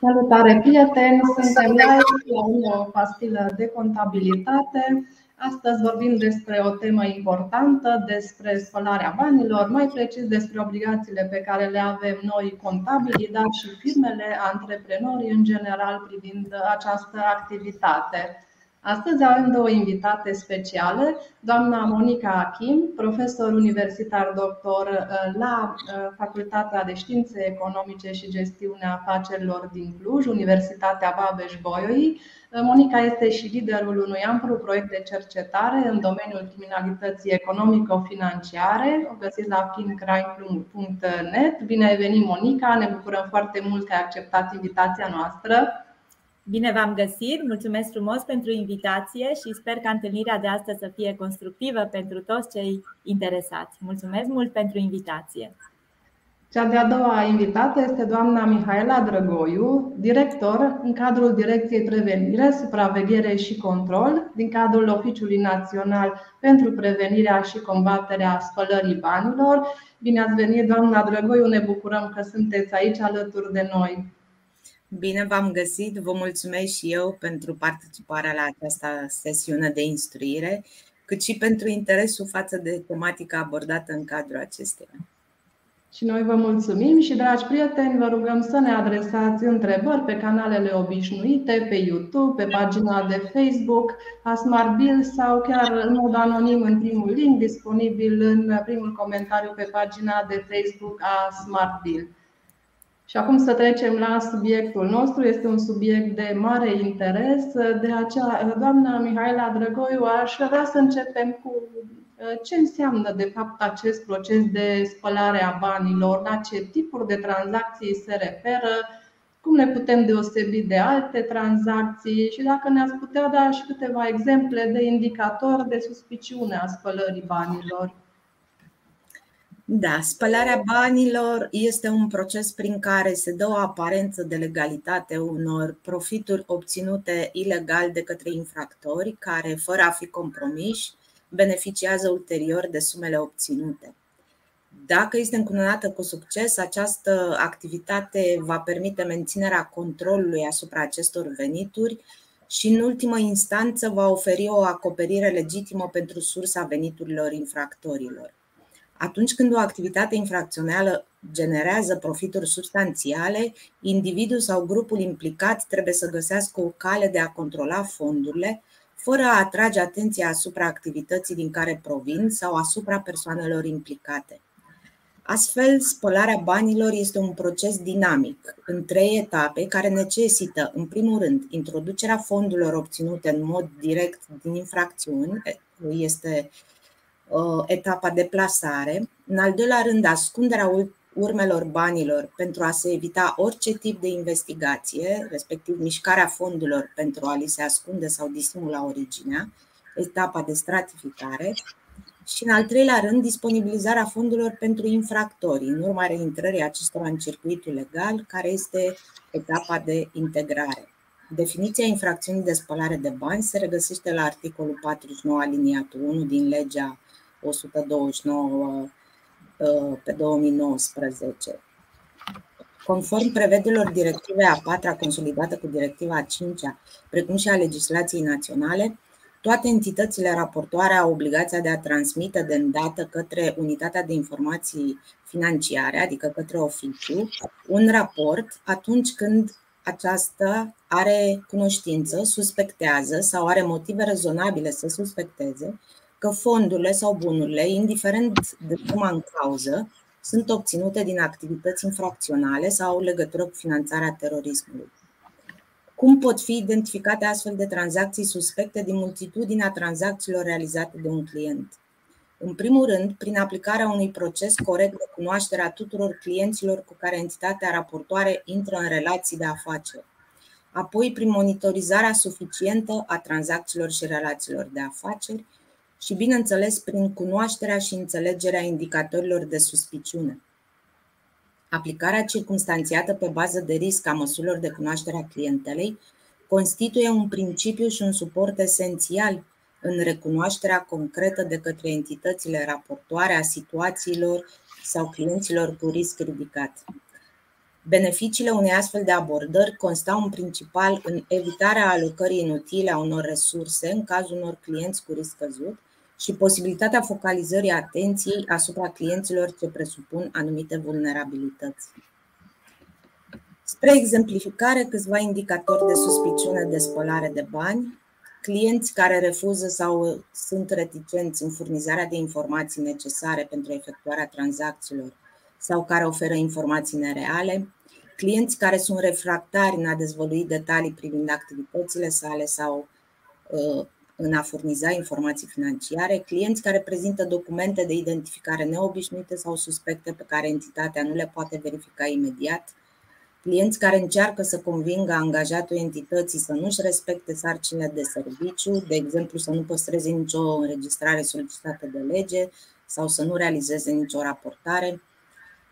Salutare, prieteni! Suntem live la o pastilă de contabilitate. Astăzi vorbim despre o temă importantă, despre spălarea banilor, mai precis despre obligațiile pe care le avem noi contabili, dar și firmele, antreprenorii în general privind această activitate. Astăzi avem două invitate speciale, doamna Monica Achim, profesor universitar doctor uh, la uh, Facultatea de Științe Economice și Gestiunea Afacerilor din Cluj, Universitatea Babeș-Bolyai. Uh, Monica este și liderul unui amplu proiect de cercetare în domeniul criminalității economico-financiare. O găsiți la fincrime.net. Bine ai venit, Monica! Ne bucurăm foarte mult că ai acceptat invitația noastră. Bine v-am găsit, mulțumesc frumos pentru invitație și sper ca întâlnirea de astăzi să fie constructivă pentru toți cei interesați. Mulțumesc mult pentru invitație. Cea de-a doua invitată este doamna Mihaela Drăgoiu, director în cadrul Direcției Prevenire, Supraveghere și Control din cadrul Oficiului Național pentru Prevenirea și Combaterea Spălării Banilor. Bine ați venit, doamna Drăgoiu, ne bucurăm că sunteți aici alături de noi. Bine v-am găsit, vă mulțumesc și eu pentru participarea la această sesiune de instruire, cât și pentru interesul față de tematica abordată în cadrul acesteia. Și noi vă mulțumim și, dragi prieteni, vă rugăm să ne adresați întrebări pe canalele obișnuite, pe YouTube, pe pagina de Facebook a Smart Bill sau chiar în mod anonim în primul link disponibil în primul comentariu pe pagina de Facebook a Smart Bill. Și acum să trecem la subiectul nostru. Este un subiect de mare interes. De aceea, doamna Mihaela Drăgoiu, aș vrea să începem cu uh, ce înseamnă de fapt acest proces de spălare a banilor, la ce tipuri de tranzacții se referă, cum ne putem deosebi de alte tranzacții și dacă ne-ați putea da și câteva exemple de indicatori de suspiciune a spălării banilor. Da, spălarea banilor este un proces prin care se dă o aparență de legalitate unor profituri obținute ilegal de către infractori care, fără a fi compromiși, beneficiază ulterior de sumele obținute. Dacă este încununată cu succes, această activitate va permite menținerea controlului asupra acestor venituri și, în ultimă instanță, va oferi o acoperire legitimă pentru sursa veniturilor infractorilor. Atunci când o activitate infracțională generează profituri substanțiale, individul sau grupul implicat trebuie să găsească o cale de a controla fondurile, fără a atrage atenția asupra activității din care provin sau asupra persoanelor implicate. Astfel, spălarea banilor este un proces dinamic, în trei etape, care necesită, în primul rând, introducerea fondurilor obținute în mod direct din infracțiuni, este etapa de plasare. În al doilea rând, ascunderea urmelor banilor pentru a se evita orice tip de investigație, respectiv mișcarea fondurilor pentru a li se ascunde sau disimula originea, etapa de stratificare. Și în al treilea rând, disponibilizarea fondurilor pentru infractori, în urma reintrării acestora în circuitul legal, care este etapa de integrare. Definiția infracțiunii de spălare de bani se regăsește la articolul 49 aliniatul 1 din legea 129 uh, pe 2019. Conform prevederilor directivei a patra consolidată cu directiva a cincea, precum și a legislației naționale, toate entitățile raportoare au obligația de a transmite de îndată către Unitatea de Informații Financiare, adică către oficiu, un raport atunci când aceasta are cunoștință, suspectează sau are motive rezonabile să suspecteze că fondurile sau bunurile, indiferent de suma în cauză, sunt obținute din activități infracționale sau au legătură cu finanțarea terorismului. Cum pot fi identificate astfel de tranzacții suspecte din multitudinea tranzacțiilor realizate de un client? În primul rând, prin aplicarea unui proces corect de cunoaștere a tuturor clienților cu care entitatea raportoare intră în relații de afaceri. Apoi, prin monitorizarea suficientă a tranzacțiilor și relațiilor de afaceri și, bineînțeles, prin cunoașterea și înțelegerea indicatorilor de suspiciune. Aplicarea circumstanțiată pe bază de risc a măsurilor de cunoaștere a clientelei constituie un principiu și un suport esențial în recunoașterea concretă de către entitățile raportoare a situațiilor sau clienților cu risc ridicat. Beneficiile unei astfel de abordări constau în principal în evitarea alocării inutile a unor resurse în cazul unor clienți cu risc scăzut și posibilitatea focalizării atenției asupra clienților ce presupun anumite vulnerabilități. Spre exemplificare, câțiva indicatori de suspiciune de spălare de bani, clienți care refuză sau sunt reticenți în furnizarea de informații necesare pentru efectuarea tranzacțiilor sau care oferă informații nereale, clienți care sunt refractari în a dezvălui detalii privind activitățile sale sau uh, în a furniza informații financiare, clienți care prezintă documente de identificare neobișnuite sau suspecte pe care entitatea nu le poate verifica imediat, clienți care încearcă să convingă angajatul entității să nu-și respecte sarcinile de serviciu, de exemplu să nu păstreze nicio înregistrare solicitată de lege sau să nu realizeze nicio raportare,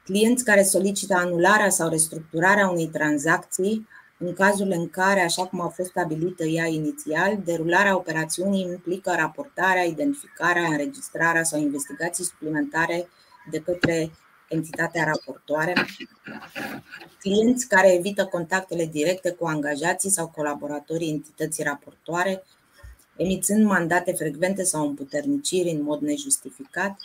clienți care solicită anularea sau restructurarea unei tranzacții în cazul în care, așa cum a fost stabilită ea inițial, derularea operațiunii implică raportarea, identificarea, înregistrarea sau investigații suplimentare de către entitatea raportoare, clienți care evită contactele directe cu angajații sau colaboratorii entității raportoare, emițând mandate frecvente sau împuterniciri în mod nejustificat,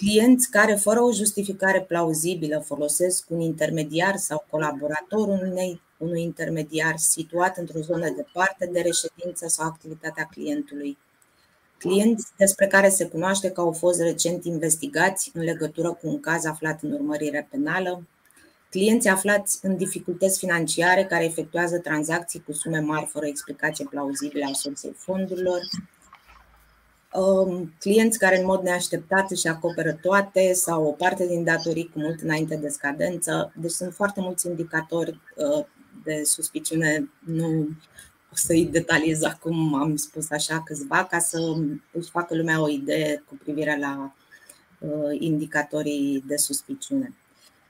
clienți care, fără o justificare plauzibilă, folosesc un intermediar sau colaboratorul unei, unui intermediar situat într-o zonă departe de reședință sau activitatea clientului. Clienți despre care se cunoaște că au fost recent investigați în legătură cu un caz aflat în urmărire penală, clienți aflați în dificultăți financiare care efectuează tranzacții cu sume mari fără explicație plauzibilă a sursei fondurilor, Um, clienți care în mod neașteptat își acoperă toate sau o parte din datorii cu mult înainte de scadență. Deci sunt foarte mulți indicatori uh, de suspiciune. Nu o să-i detaliez acum, am spus așa câțiva, ca să își facă lumea o idee cu privire la uh, indicatorii de suspiciune.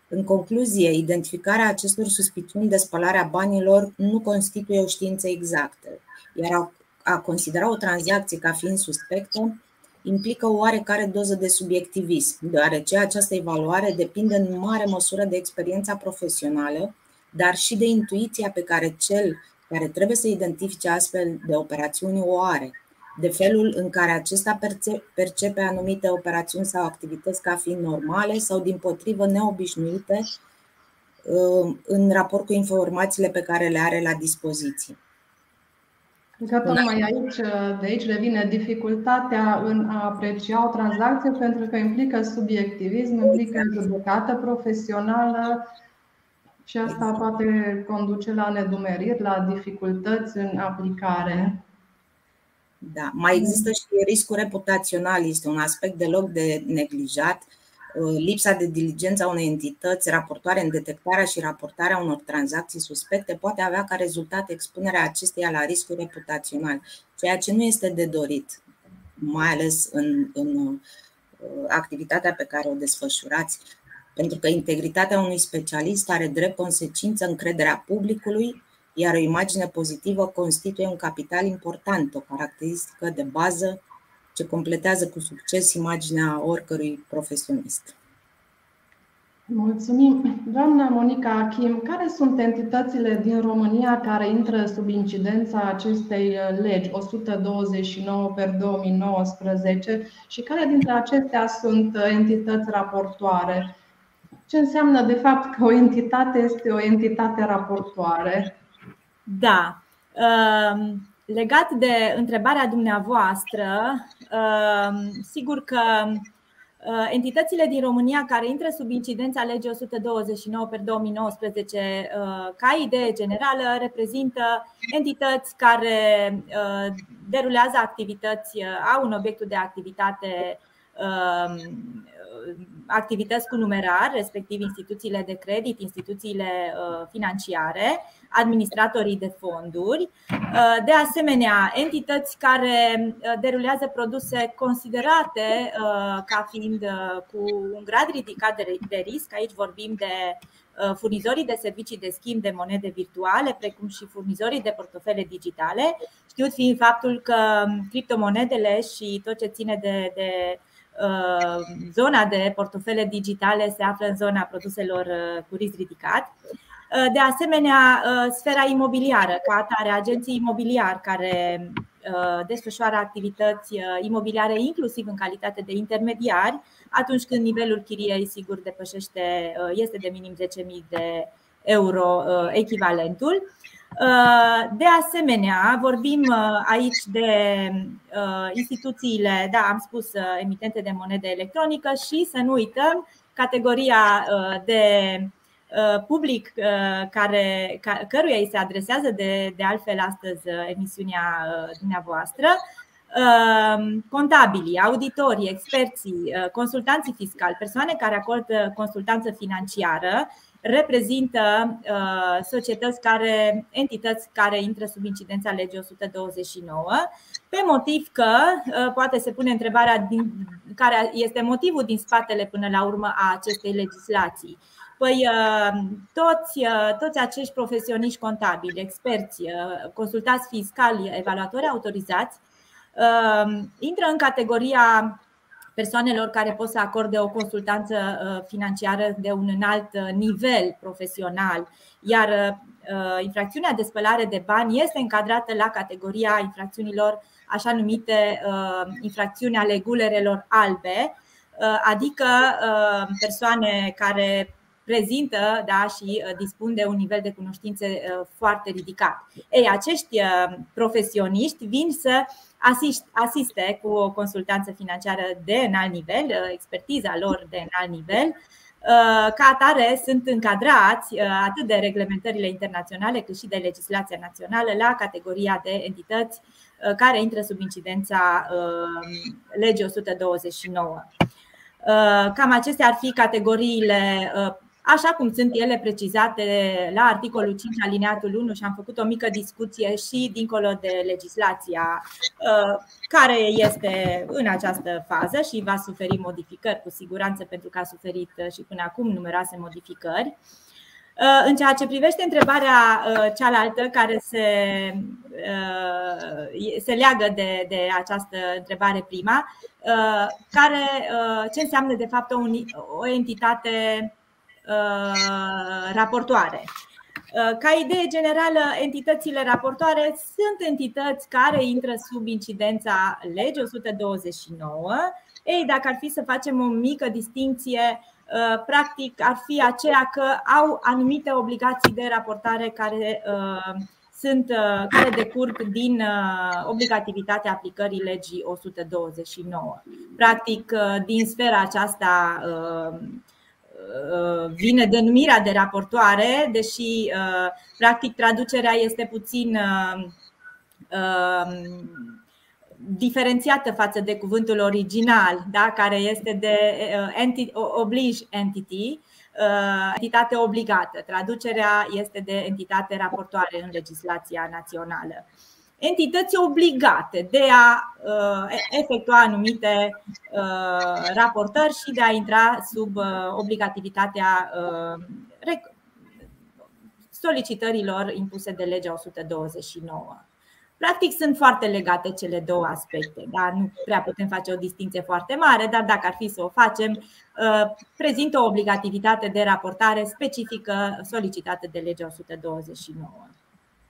În concluzie, identificarea acestor suspiciuni de spălare a banilor nu constituie o știință exactă, iar a considera o tranzacție ca fiind suspectă implică o oarecare doză de subiectivism, deoarece această evaluare depinde în mare măsură de experiența profesională, dar și de intuiția pe care cel care trebuie să identifice astfel de operațiuni o are, de felul în care acesta percepe anumite operațiuni sau activități ca fiind normale sau, din potrivă, neobișnuite uh, în raport cu informațiile pe care le are la dispoziție. Că tocmai aici, de aici revine dificultatea în a aprecia o tranzacție pentru că implică subiectivism, implică judecată profesională și asta poate conduce la nedumeriri, la dificultăți în aplicare. Da, mai există și riscul reputațional, este un aspect deloc de neglijat. Uh, lipsa de diligență a unei entități raportoare în detectarea și raportarea unor tranzacții suspecte poate avea ca rezultat expunerea acesteia la riscuri reputațional, ceea ce nu este de dorit, mai ales în, în uh, activitatea pe care o desfășurați, pentru că integritatea unui specialist are drept consecință încrederea publicului, iar o imagine pozitivă constituie un capital important, o caracteristică de bază ce completează cu succes imaginea oricărui profesionist. Mulțumim. Doamna Monica Achim, care sunt entitățile din România care intră sub incidența acestei legi 129 per 2019 și care dintre acestea sunt entități raportoare? Ce înseamnă de fapt că o entitate este o entitate raportoare? Da. Ehm, Legat de întrebarea dumneavoastră, um, sigur că uh, entitățile din România care intră sub incidența legii 129 pe 2019 uh, ca idee generală reprezintă entități care uh, derulează activități, au un obiectul de activitate um, activități cu numerar, respectiv instituțiile de credit, instituțiile financiare, administratorii de fonduri, uh, de asemenea entități care uh, derulează produse considerate uh, ca fiind cu un grad ridicat de risc. Aici vorbim de furnizorii de servicii de schimb de monede virtuale, precum și furnizorii de portofele digitale, știut fiind faptul că criptomonedele și tot ce ține de, de zona de portofele digitale se află în zona produselor cu risc ridicat. De asemenea, sfera imobiliară, ca atare, agenții imobiliari care desfășoară activități imobiliare inclusiv în calitate de intermediari, atunci când nivelul chiriei sigur depășește, este de minim 10.000 de euro echivalentul. De asemenea, vorbim aici de instituțiile, da, am spus, emitente de monede electronică și să nu uităm categoria de public care, căruia îi se adresează de, de altfel astăzi emisiunea dumneavoastră, contabilii, auditorii, experții, consultanții fiscali, persoane care acordă consultanță financiară, reprezintă uh, societăți care, entități care intră sub incidența legii 129, pe motiv că uh, poate se pune întrebarea din, care este motivul din spatele până la urmă a acestei legislații. Păi uh, toți, toți acești profesioniști contabili, experți, consultați fiscali, evaluatori autorizați, intră în categoria persoanelor care pot să acorde o consultanță uh, financiară de un înalt uh, nivel profesional, iar uh, infracțiunea de spălare de bani este încadrată la categoria infracțiunilor așa numite infracțiuni ale gulerelor albe, adică persoane care prezintă da, și dispun de un nivel de cunoștințe foarte ridicat. Ei, acești profesioniști vin să asiste cu o consultanță financiară de înalt nivel, uh, expertiza lor de înalt nivel, uh, ca atare sunt încadrați uh, atât de reglementările internaționale cât și de legislația națională la categoria de entități care intră sub incidența legii 129. Cam acestea ar fi categoriile așa cum sunt ele precizate la articolul 5 alineatul 1 și am făcut o mică discuție și dincolo de legislația uh, care este în această fază și va suferi modificări cu siguranță pentru că a suferit uh, și până acum numeroase modificări. Uh, în ceea ce privește întrebarea cealaltă care se, se leagă de, de această întrebare prima, care, ce înseamnă de fapt o, o entitate Uh, raportoare. Uh, ca idee generală, entitățile raportoare sunt entități care intră sub incidența legii 129. Ei, dacă ar fi să facem o mică distinție, uh, practic ar fi aceea că au anumite obligații de raportare care sunt care decurg din obligativitatea aplicării legii 129. Practic, din sfera aceasta Uh, vine denumirea de raportoare, deși uh, practic traducerea este puțin uh, diferențiată față de cuvântul original, da? care este de oblige entity, entitate obligată. Traducerea este de entitate raportoare în legislația națională entități obligate de a uh, efectua anumite uh, raportări și de a intra sub uh, obligativitatea solicitărilor impuse de legea 129. Practic sunt foarte legate cele două aspecte. Da? Nu prea putem face o distinție foarte mare, dar dacă ar fi să o facem, prezintă o obligativitate de raportare specifică solicitată de legea 129.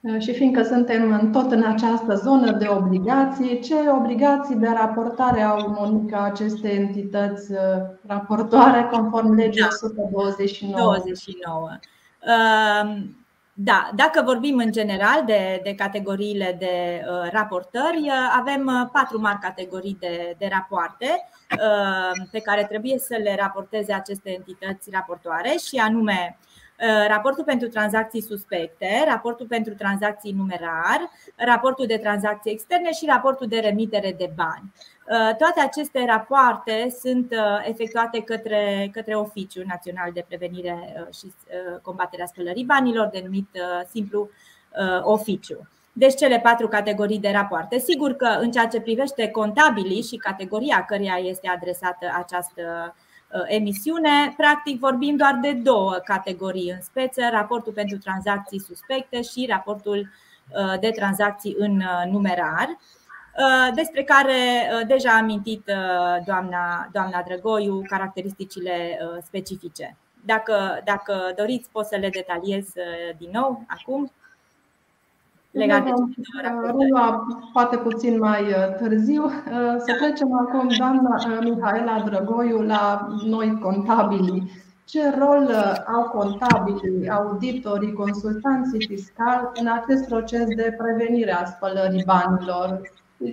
Uh, și fiindcă suntem în tot în această zonă de obligații, ce obligații de raportare au, Monica, aceste entități uh, raportoare conform legii 129? 29. Um, da, dacă vorbim în general de, de categoriile de uh, raportări, avem patru mari categorii de, de rapoarte pe care trebuie să le raporteze aceste entități raportoare și anume Uh, raportul pentru tranzacții suspecte, raportul pentru tranzacții numerar, raportul de tranzacții externe și raportul de remitere de bani. Uh, toate aceste rapoarte sunt uh, efectuate către, către Oficiul Național de Prevenire și Combaterea Spălării Banilor, denumit simplu oficiu. Deci cele patru categorii de rapoarte. Sigur că în ceea ce privește contabilii și categoria căreia este adresată această Uh, emisiune, practic vorbim doar de două categorii în speță, raportul pentru tranzacții suspecte și raportul uh, de tranzacții în uh, numerar. despre care deja a amintit doamna, doamna Drăgoiu caracteristicile specifice. Dacă, dacă doriți, pot să le detaliez din nou acum legat de Relua poate puțin mai uh, târziu. Uh, să trecem acum, doamna uh, Mihaela Drăgoiu, la noi contabili. Ce rol au contabilii, auditorii, consultanții fiscali în acest proces de prevenire a spălării banilor?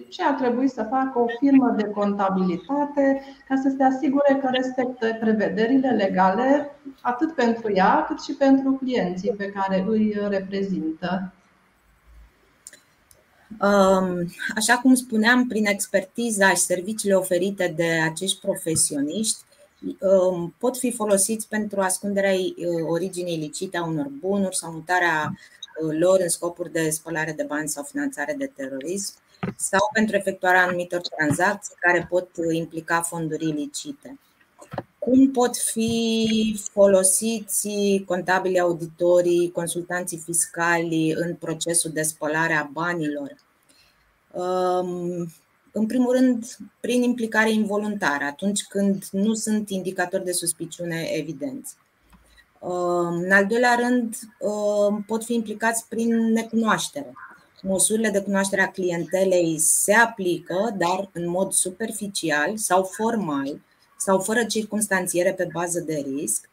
Ce ar trebui să facă o firmă de contabilitate ca să se asigure că respectă prevederile legale atât pentru ea cât și pentru clienții pe care îi reprezintă? Așa cum spuneam, prin expertiza și serviciile oferite de acești profesioniști, pot fi folosiți pentru ascunderea originii ilicite a unor bunuri sau mutarea lor în scopuri de spălare de bani sau finanțare de terorism sau pentru efectuarea anumitor tranzacții care pot implica fonduri ilicite. Cum pot fi folosiți contabili, auditorii, consultanții fiscali în procesul de spălare a banilor? În primul rând, prin implicare involuntară, atunci când nu sunt indicatori de suspiciune evidenți. În al doilea rând, pot fi implicați prin necunoaștere. Măsurile de cunoaștere a clientelei se aplică, dar în mod superficial sau formal, sau fără circunstanțiere pe bază de risc,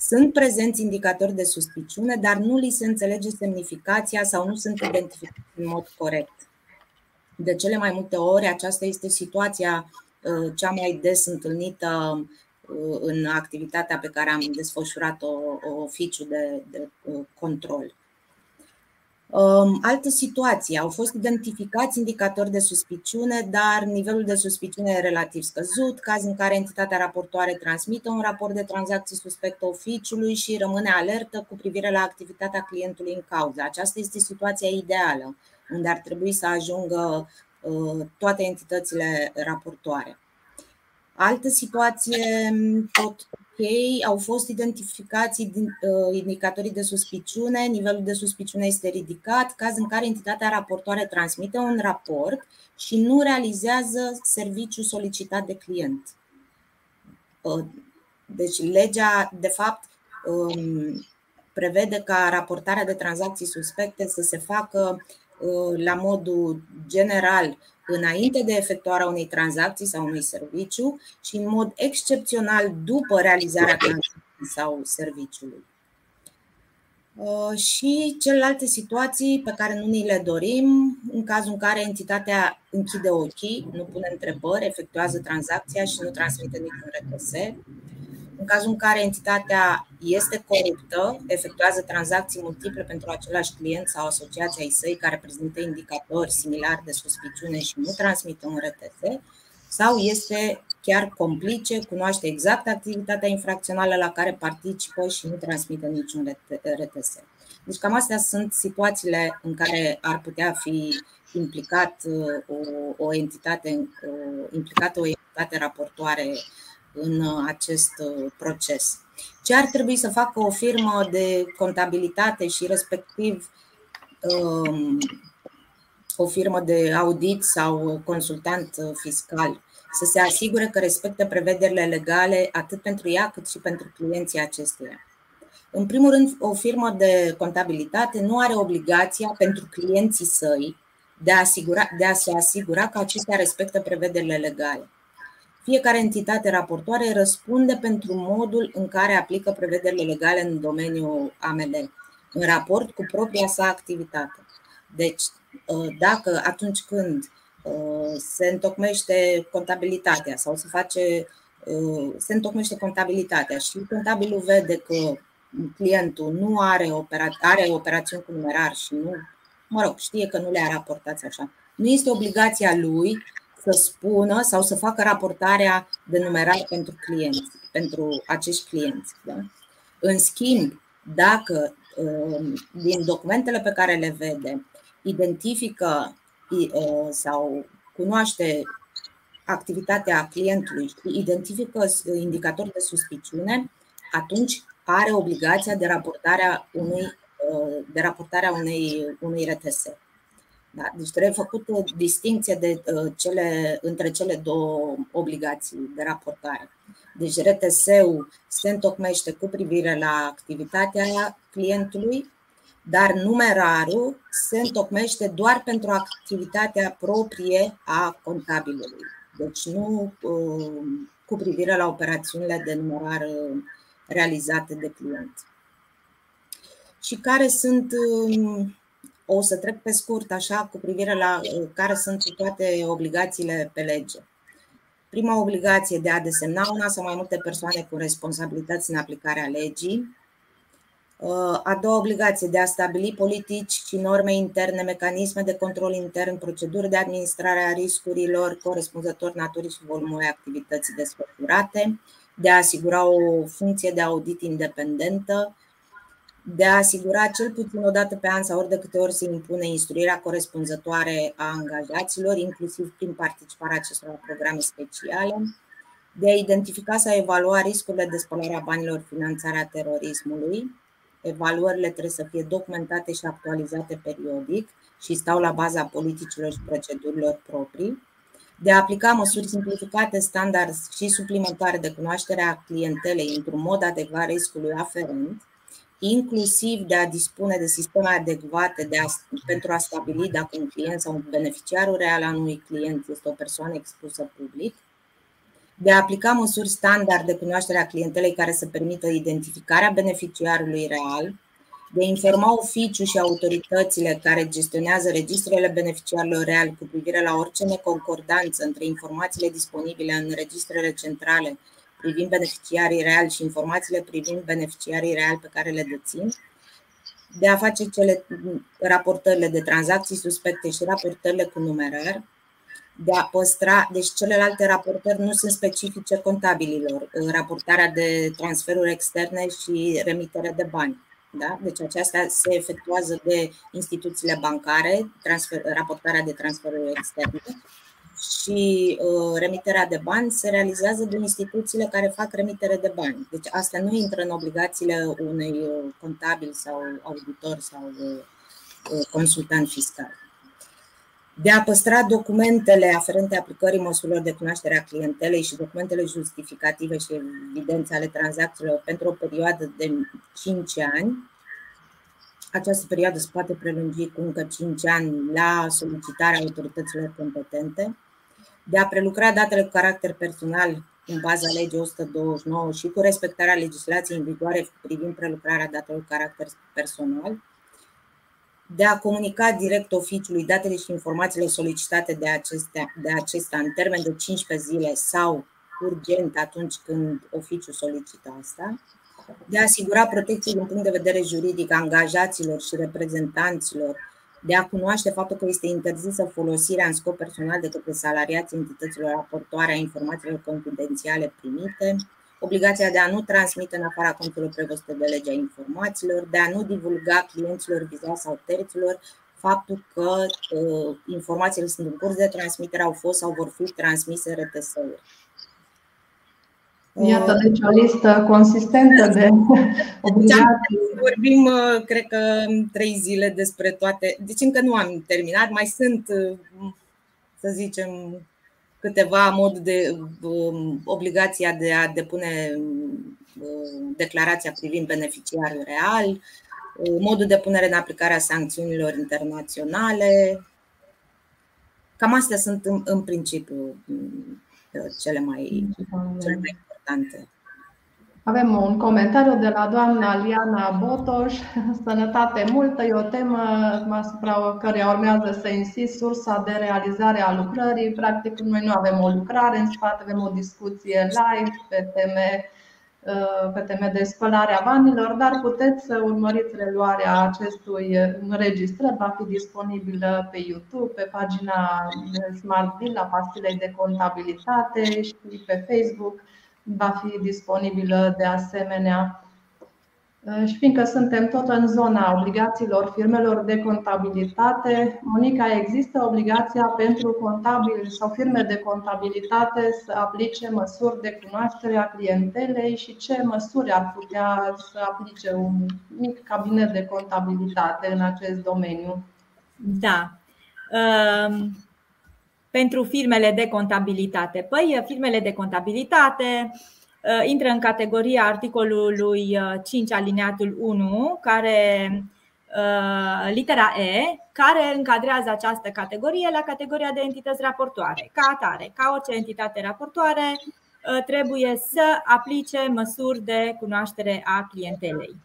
sunt prezenți indicatori de suspiciune, dar nu li se înțelege semnificația sau nu sunt identificați în mod corect. De cele mai multe ori, aceasta este situația uh, cea mai des întâlnită uh, în activitatea pe care am desfășurat-o oficiu de, de uh, control. Um, altă situație, au fost identificați indicatori de suspiciune, dar nivelul de suspiciune e relativ scăzut, caz în care entitatea raportoare transmite un raport de tranzacții suspect oficiului și rămâne alertă cu privire la activitatea clientului în cauză. Aceasta este situația ideală, unde ar trebui să ajungă uh, toate entitățile raportoare. Altă situație, tot ok, au fost identificați uh, indicatorii de suspiciune, nivelul de suspiciune este ridicat, caz în care entitatea raportoare transmite un raport și nu realizează serviciul solicitat de client. Uh, deci legea, de fapt, um, prevede ca raportarea de tranzacții suspecte să se facă uh, la modul general înainte de efectuarea unei tranzacții sau unui serviciu și în mod excepțional după realizarea tranzacției sau serviciului. Uh, și celelalte situații pe care nu ni le dorim, în cazul în care entitatea închide ochii, nu pune întrebări, efectuează tranzacția și nu transmite niciun RTS, în cazul în care entitatea este coruptă, efectuează tranzacții multiple pentru același client sau asociația ai săi care prezintă indicatori similari de suspiciune și nu transmite un RTS, sau este chiar complice, cunoaște exact activitatea infracțională la care participă și nu transmite niciun RTS. Deci cam astea sunt situațiile în care ar putea fi implicat uh, o, o entitate, uh, implicată o entitate raportoare în uh, acest uh, proces. Ce ar trebui să facă o firmă de contabilitate și respectiv um, o firmă de audit sau consultant uh, fiscal să se asigure că respectă prevederile legale atât pentru ea cât și pentru clienții acesteia. În primul rând, o firmă de contabilitate nu are obligația pentru clienții săi de a, asigura, de a se asigura că aceștia respectă prevederile legale. Fiecare entitate raportoare răspunde pentru modul în care aplică prevederile legale în domeniul AML, în raport cu propria sa activitate. Deci, ă, dacă atunci când ă, se întocmește contabilitatea sau se face ă, se întocmește contabilitatea și contabilul vede că clientul nu are, opera- are operațiuni cu numerar și nu, mă rog, știe că nu le-a raportat așa. Nu este obligația lui să spună sau să facă raportarea de numerar pentru clienți, pentru acești clienți. Da? În schimb, dacă um, din documentele pe care le vede identifică uh, sau cunoaște activitatea clientului și identifică indicatori de suspiciune, atunci are obligația de raportarea unui, uh, de raportarea unei, unui RTS. Da? Deci trebuie făcută distinție de, uh, cele, între cele două obligații de raportare. Deci RTS-ul se întocmește cu privire la activitatea clientului, dar numerarul se întocmește doar pentru activitatea proprie a contabilului. Deci nu uh, cu privire la operațiunile de numerare realizate de client. Și care sunt um, o să trec pe scurt așa cu privire la uh, care sunt toate obligațiile pe lege. Prima obligație de a desemna una sau mai multe persoane cu responsabilități în aplicarea legii. Uh, a doua obligație de a stabili politici și norme interne, mecanisme de control intern, proceduri de administrare a riscurilor corespunzător naturii și volumului activității desfășurate, de a asigura o funcție de audit independentă, de a asigura cel puțin o dată pe an sau ori de câte ori se impune instruirea corespunzătoare a angajaților, inclusiv prin participarea acestor programe speciale, de a identifica sau evalua riscurile de spălare a banilor, finanțarea terorismului. Evaluările trebuie să fie documentate și actualizate periodic și stau la baza politicilor și procedurilor proprii de a aplica măsuri simplificate, standard și suplimentare de cunoaștere a clientelei într-un mod adecvat riscului aferent, inclusiv de a dispune de sisteme adecvate de a, pentru a stabili dacă un client sau un beneficiarul real al unui client este o persoană expusă public, de a aplica măsuri standard de cunoaștere a clientelei care să permită identificarea beneficiarului real, de a informa oficiul și autoritățile care gestionează registrele beneficiarilor reali cu privire la orice neconcordanță între informațiile disponibile în registrele centrale privind beneficiarii reali și informațiile privind beneficiarii reali pe care le dețin, de a face cele raportările de tranzacții suspecte și raportările cu numerar, de a păstra, deci celelalte raportări nu sunt specifice contabililor, raportarea de transferuri externe și remitere de bani. Da? Deci aceasta se efectuează de instituțiile bancare, transfer, raportarea de transferuri externe și uh, remiterea de bani se realizează de instituțiile care fac remitere de bani. Deci asta nu intră în obligațiile unui uh, contabil sau auditor sau uh, consultant fiscal. De a păstra documentele aferente aplicării măsurilor de cunoaștere a clientelei și documentele justificative și evidențe ale tranzacțiilor pentru o perioadă de 5 ani, această perioadă se poate prelungi cu încă 5 ani la solicitarea autorităților competente de a prelucra datele cu caracter personal în baza legii 129 și cu respectarea legislației în vigoare privind prelucrarea datelor cu caracter personal, de a comunica direct oficiului datele și informațiile solicitate de, acestea, de acesta în termen de 15 zile sau urgent atunci când oficiul solicită asta, de a asigura protecție din punct de vedere juridic a angajaților și reprezentanților de a cunoaște faptul că este interzisă folosirea în scop personal de către salariații entităților raportoare a informațiilor confidențiale primite, obligația de a nu transmite în afara conturilor prevăzute de legea informațiilor, de a nu divulga clienților vizați sau terților faptul că uh, informațiile sunt în curs de transmitere, au fost sau vor fi transmise RTS-uri. Iată, deci o listă consistentă de obligații. Vorbim, uh, cred că, trei zile despre toate. Deci încă nu am terminat, mai sunt, uh, să zicem, câteva moduri de um, obligația de a depune uh, declarația privind beneficiarul real, modul de punere în aplicare a sancțiunilor internaționale. Cam astea sunt în, în principiu cele mai, cele mai importante. Avem un comentariu de la doamna Liana Botoș. Sănătate multă e o temă asupra căreia urmează să insist, sursa de realizare a lucrării. Practic, noi nu avem o lucrare în spate, avem o discuție live pe teme, uh, pe teme de spălare a banilor, dar puteți să urmăriți reluarea acestui înregistrări. Va fi disponibilă pe YouTube, pe pagina Smart Bill, la pastilei de contabilitate și pe Facebook va fi disponibilă de asemenea. Și fiindcă suntem tot în zona obligațiilor firmelor de contabilitate, Monica, există obligația pentru contabili sau firme de contabilitate să aplice măsuri de cunoaștere a clientelei și ce măsuri ar putea să aplice un mic cabinet de contabilitate în acest domeniu? Da. Pentru firmele de contabilitate. Păi, firmele de contabilitate intră în categoria articolului 5 alineatul 1, care litera E, care încadrează această categorie la categoria de entități raportoare. Ca atare, ca orice entitate raportoare, trebuie să aplice măsuri de cunoaștere a clientelei.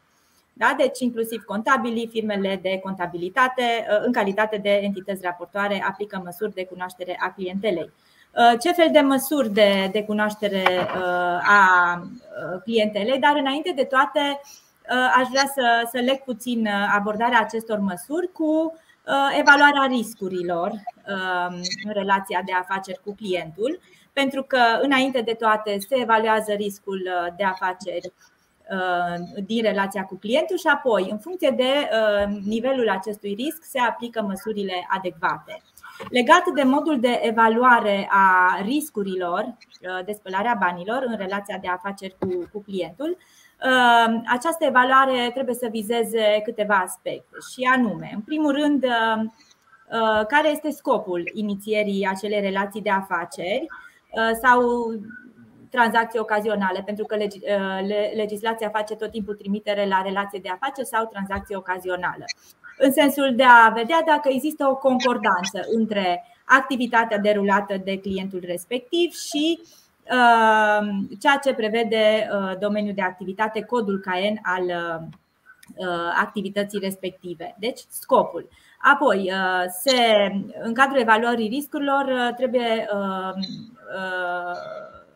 Da? Deci, inclusiv contabilii, firmele de contabilitate, uh, în calitate de entități raportoare, aplică măsuri de cunoaștere a clientelei. Uh, ce fel de măsuri de, de cunoaștere uh, a clientelei, dar înainte de toate, aș vrea să, să leg puțin abordarea acestor măsuri cu evaluarea riscurilor în relația de afaceri cu clientul, pentru că înainte de toate se evaluează riscul de afaceri Uh, din relația cu clientul și apoi, în funcție de uh, nivelul acestui risc, se aplică măsurile adecvate. Legat de modul de evaluare a riscurilor uh, de spălarea banilor în relația de afaceri cu, cu clientul, această evaluare trebuie să vizeze câteva aspecte și anume, în primul rând, care este scopul inițierii acelei relații de afaceri sau tranzacții ocazionale, pentru că uh, legislația face tot timpul trimitere la relație de afaceri sau tranzacție ocazională. În sensul de a vedea dacă există o concordanță între activitatea derulată de clientul respectiv și uh, ceea ce prevede uh, domeniul de activitate, codul CAEN al activității respective. Deci, scopul. Apoi, se, în cadrul evaluării riscurilor, trebuie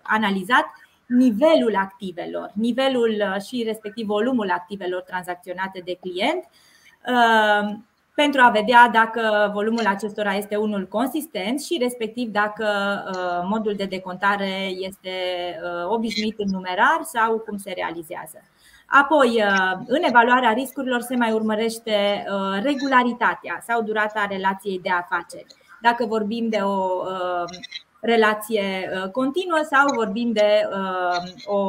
analizat nivelul activelor, nivelul uh, și respectiv volumul activelor tranzacționate de client uh, pentru a vedea dacă volumul acestora este unul consistent și respectiv dacă uh, modul de decontare este obișnuit în numerar sau cum se realizează. Apoi, în evaluarea riscurilor se mai urmărește regularitatea sau durata relației de afaceri. Dacă vorbim de o relație uh, continuă sau vorbim de uh, o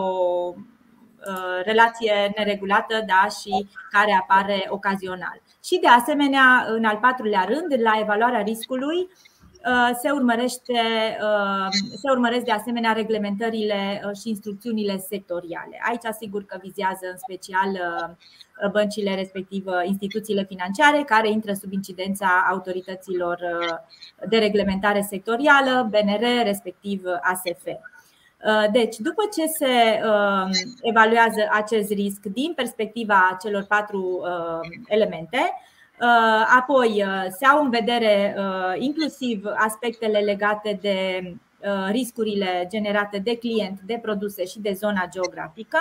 uh, relație neregulată da, și care apare ocazional. Și de asemenea, în al patrulea rând, la evaluarea riscului, se, urmărește, se urmăresc de asemenea reglementările și instrucțiunile sectoriale. Aici asigur că vizează în special băncile, respectiv instituțiile financiare, care intră sub incidența autorităților uh, de reglementare sectorială, BNR, respectiv ASF. Uh, deci, după ce se uh, evaluează acest risc din perspectiva celor patru elemente, apoi se au în vedere inclusiv aspectele legate de riscurile generate de client, de produse și de zona geografică,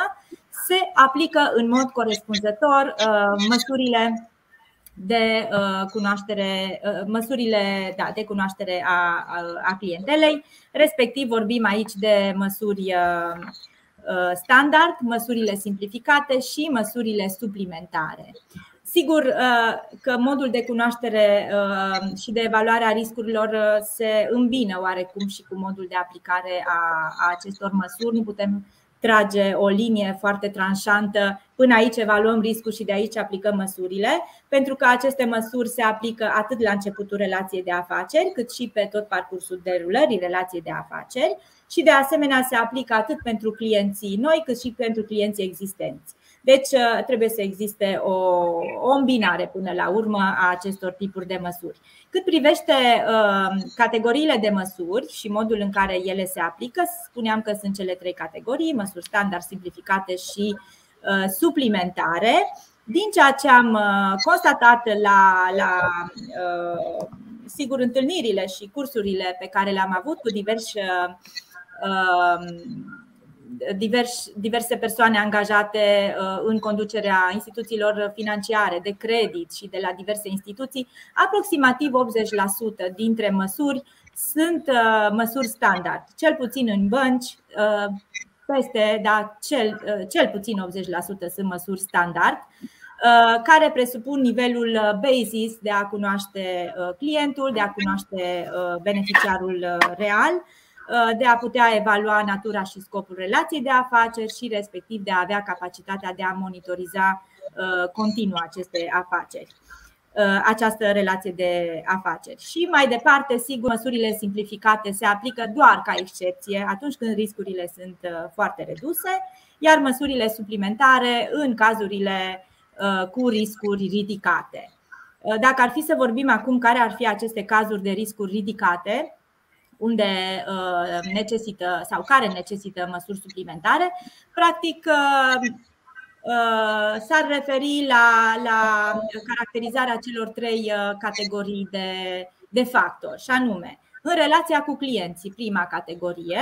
se aplică în mod corespunzător uh, măsurile de uh, cunoaștere, uh, măsurile da, de cunoaștere a, a clientelei, respectiv vorbim aici de măsuri standard, măsurile simplificate și măsurile suplimentare. Sigur că modul de cunoaștere și de evaluare a riscurilor se îmbină oarecum și cu modul de aplicare a acestor măsuri. Nu putem trage o linie foarte tranșantă, până aici evaluăm riscul și de aici aplicăm măsurile, pentru că aceste măsuri se aplică atât la începutul relației de afaceri, cât și pe tot parcursul derulării relației de afaceri și de asemenea se aplică atât pentru clienții noi, cât și pentru clienții existenți. Deci uh, trebuie să existe o, o îmbinare până la urmă a acestor tipuri de măsuri. Cât privește uh, categoriile de măsuri și modul în care ele se aplică, spuneam că sunt cele trei categorii, măsuri standard, simplificate și uh, suplimentare. Din ceea ce am constatat la, la sigur, întâlnirile și cursurile pe care le-am avut cu diversi divers, diverse persoane angajate uh, în conducerea instituțiilor financiare, de credit și de la diverse instituții, aproximativ 80% dintre măsuri sunt uh, măsuri standard, cel puțin în bănci, uh, peste, da, cel, cel puțin 80% sunt măsuri standard, care presupun nivelul basis de a cunoaște clientul, de a cunoaște beneficiarul real. Uh, de a putea evalua natura și scopul relației de afaceri și respectiv de a avea capacitatea de a monitoriza uh, continuu aceste afaceri. această relație de afaceri. Și mai departe, sigur, măsurile simplificate se aplică doar ca excepție atunci când riscurile sunt foarte reduse, iar măsurile suplimentare în cazurile cu riscuri ridicate. Dacă ar fi să vorbim acum care ar fi aceste cazuri de riscuri ridicate, unde necesită sau care necesită măsuri suplimentare, practic Uh, s-ar referi la, la caracterizarea celor trei uh, categorii de, de factori, și anume, în relația cu clienții, prima categorie,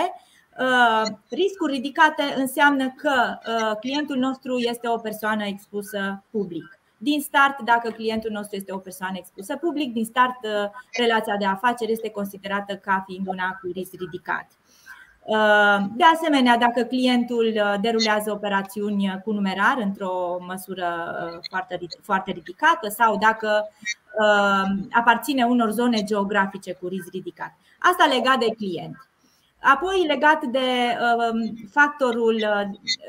uh, riscuri ridicate înseamnă că clientul nostru este o persoană expusă public. Din start, dacă clientul nostru este o persoană expusă public, din start relația de afaceri este considerată ca fiind una cu risc ridicat. Uh, de asemenea, dacă clientul uh, derulează operațiuni cu numerar într-o măsură uh, foarte, foarte ridicată sau dacă aparține unor zone geografice cu risc ridicat. Asta legat de client. Apoi legat de factorul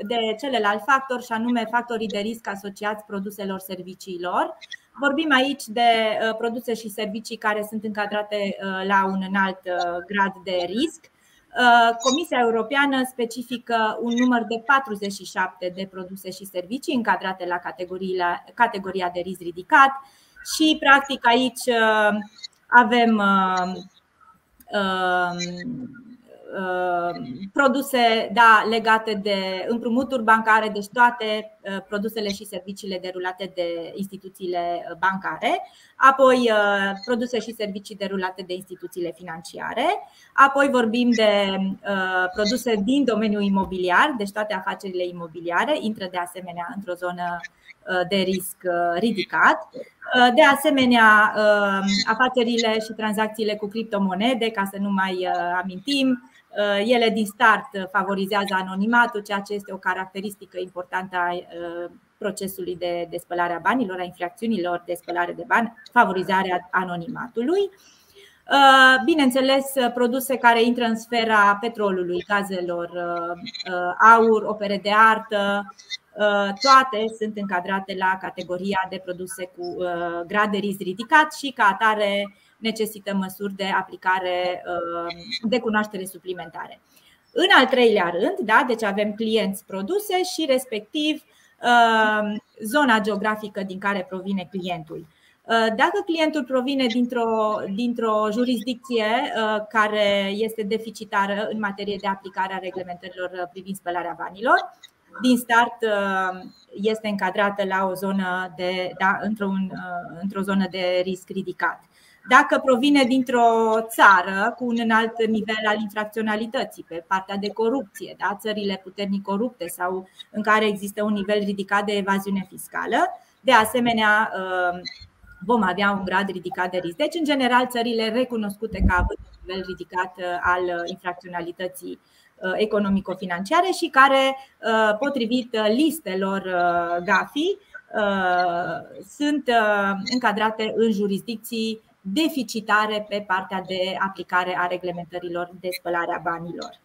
de celălalt factor și anume factorii de risc asociați produselor serviciilor. Vorbim aici de produse și servicii care sunt încadrate la un înalt grad de risc Uh, Comisia Europeană specifică un număr de 47 de produse și servicii încadrate la categoria de risc ridicat și, practic, aici uh, avem uh, Uh, produse da, legate de împrumuturi bancare, deci toate uh, produsele și serviciile derulate de instituțiile bancare, apoi uh, produse și servicii derulate de instituțiile financiare, apoi vorbim de produse din domeniul imobiliar, deci toate afacerile imobiliare intră de asemenea într-o zonă de risc ridicat. De asemenea, afacerile și tranzacțiile cu criptomonede, ca să nu mai amintim, Uh, ele din start favorizează anonimatul, ceea ce este o caracteristică importantă a uh, procesului de, de spălare a banilor, a infracțiunilor de spălare de bani, favorizarea anonimatului. Uh, bineînțeles, produse care intră în sfera petrolului, gazelor, aur, opere de artă, toate sunt încadrate la categoria de produse cu grad de risc ridicat și ca atare necesită măsuri de aplicare uh, de cunoaștere suplimentare. În al treilea rând, da, deci avem clienți produse și respectiv uh, zona geografică din care provine clientul. Uh, dacă clientul provine dintr-o, dintr-o jurisdicție care este deficitară în materie de aplicare a reglementărilor privind spălarea banilor, din start este încadrată la o zonă de, da, într-o, într-o zonă de risc ridicat. Dacă provine dintr-o țară cu un înalt nivel al infracționalității pe partea de corupție, da? țările puternic corupte sau în care există un nivel ridicat de evaziune fiscală, de asemenea um, vom avea un grad ridicat de risc. Deci, în general, țările recunoscute ca având un nivel ridicat uh, al infracționalității uh, economico-financiare și care, uh, potrivit listelor GAFI, sunt încadrate în jurisdicții deficitare pe partea de aplicare a reglementărilor de spălare a banilor.